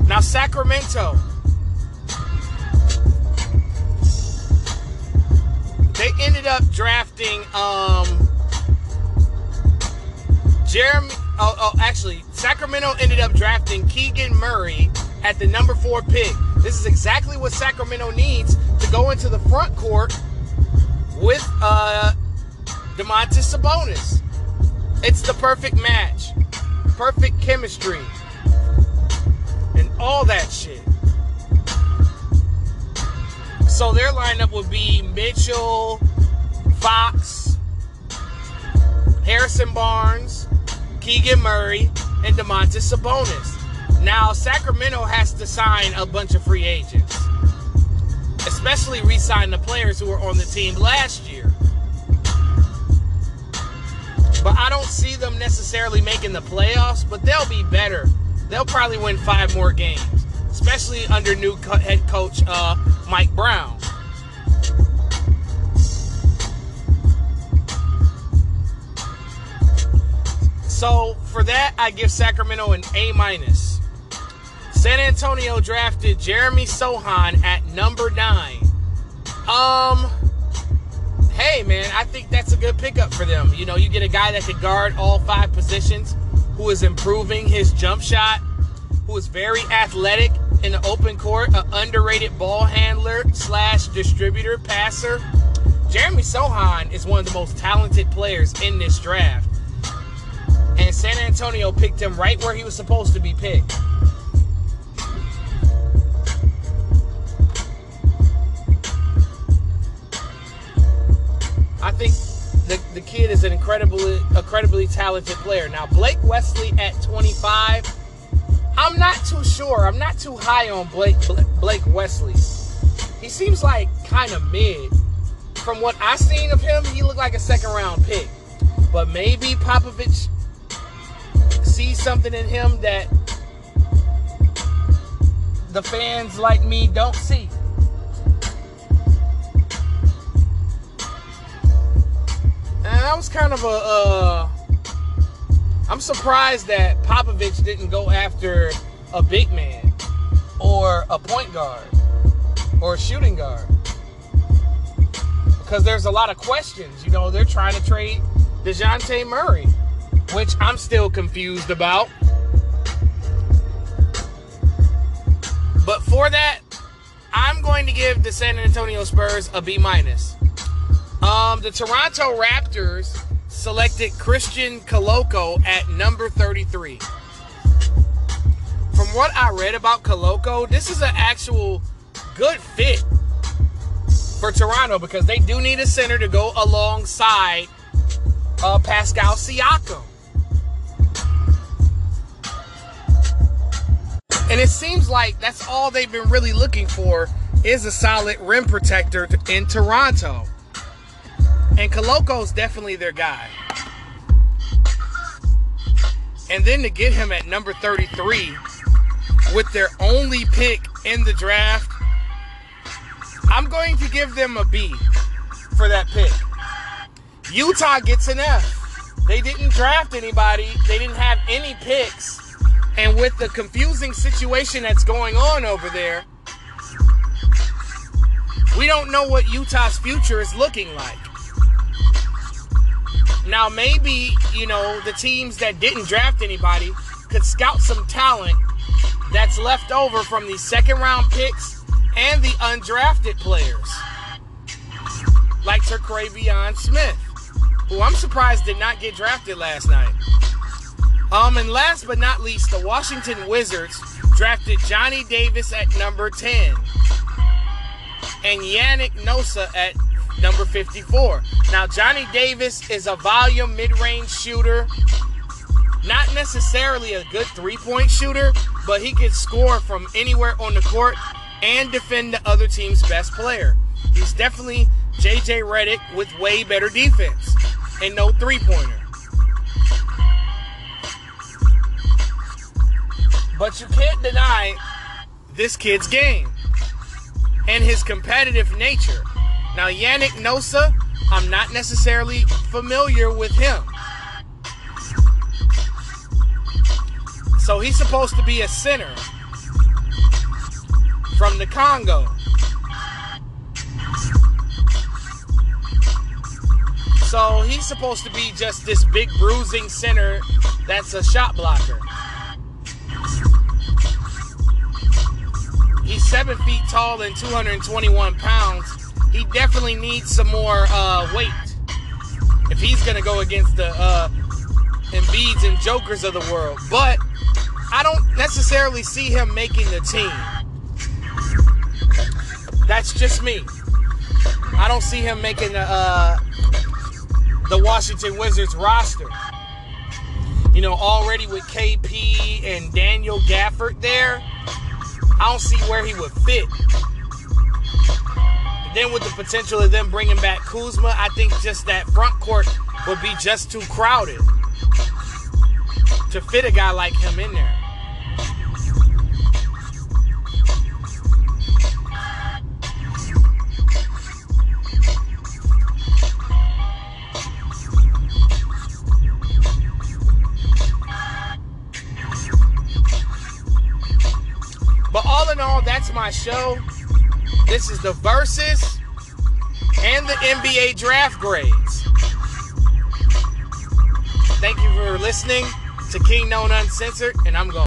Now Sacramento. They ended up drafting um Jeremy oh, oh actually Sacramento ended up drafting Keegan Murray at the number 4 pick. This is exactly what Sacramento needs to go into the front court with uh Domantas Sabonis. It's the perfect match. Perfect chemistry. And all that shit. So their lineup would be Mitchell, Fox, Harrison Barnes, Keegan Murray, and Domantas Sabonis. Now, Sacramento has to sign a bunch of free agents, especially re sign the players who were on the team last year. But I don't see them necessarily making the playoffs, but they'll be better. They'll probably win five more games, especially under new co- head coach uh, Mike Brown. So for that, I give Sacramento an A minus. San Antonio drafted Jeremy Sochan at number nine. Um, hey man, I think that's a good pickup for them. You know, you get a guy that can guard all five positions, who is improving his jump shot, who is very athletic in the open court, an underrated ball handler slash distributor passer. Jeremy Sochan is one of the most talented players in this draft. And San Antonio picked him right where he was supposed to be picked. Kid is an incredibly incredibly talented player. Now Blake Wesley at 25, I'm not too sure. I'm not too high on Blake Blake Wesley. He seems like kind of mid. From what I've seen of him, he looked like a second round pick. But maybe Popovich sees something in him that the fans like me don't see. And that was kind of a. Uh, I'm surprised that Popovich didn't go after a big man or a point guard or a shooting guard. Because there's a lot of questions. You know, they're trying to trade DeJounte Murray, which I'm still confused about. But for that, I'm going to give the San Antonio Spurs a B minus. Um, the Toronto Raptors selected Christian Koloko at number 33. From what I read about Koloko, this is an actual good fit for Toronto because they do need a center to go alongside uh, Pascal Siakam. And it seems like that's all they've been really looking for is a solid rim protector in Toronto. And Koloko's definitely their guy. And then to get him at number 33 with their only pick in the draft, I'm going to give them a B for that pick. Utah gets an F. They didn't draft anybody, they didn't have any picks. And with the confusing situation that's going on over there, we don't know what Utah's future is looking like. Now, maybe, you know, the teams that didn't draft anybody could scout some talent that's left over from the second round picks and the undrafted players. Like Terquavion Smith, who I'm surprised did not get drafted last night. Um, and last but not least, the Washington Wizards drafted Johnny Davis at number 10 and Yannick Nzosa at number 54. Now, Johnny Davis is a volume mid range shooter. Not necessarily a good three point shooter, but he can score from anywhere on the court and defend the other team's best player. He's definitely JJ Redick with way better defense and no three pointer. But you can't deny this kid's game and his competitive nature. Now, Yannick Nzosa, I'm not necessarily familiar with him. So he's supposed to be a center from the Congo. So he's supposed to be just this big bruising center that's a shot blocker. He's seven feet tall and 221 pounds. He definitely needs some more uh, weight if he's going to go against the uh, Embiids and Jokers of the world. But I don't necessarily see him making the team. That's just me. I don't see him making the uh, the Washington Wizards roster. You know, already with KP and Daniel Gafford there, I don't see where he would fit. Then with the potential of them bringing back Kuzma, I think just that front court would be just too crowded to fit a guy like him in there. But all in all, that's my show. This is the Verzuz and the NBA draft grades. Thank you for listening to King Known Uncensored, and I'm going.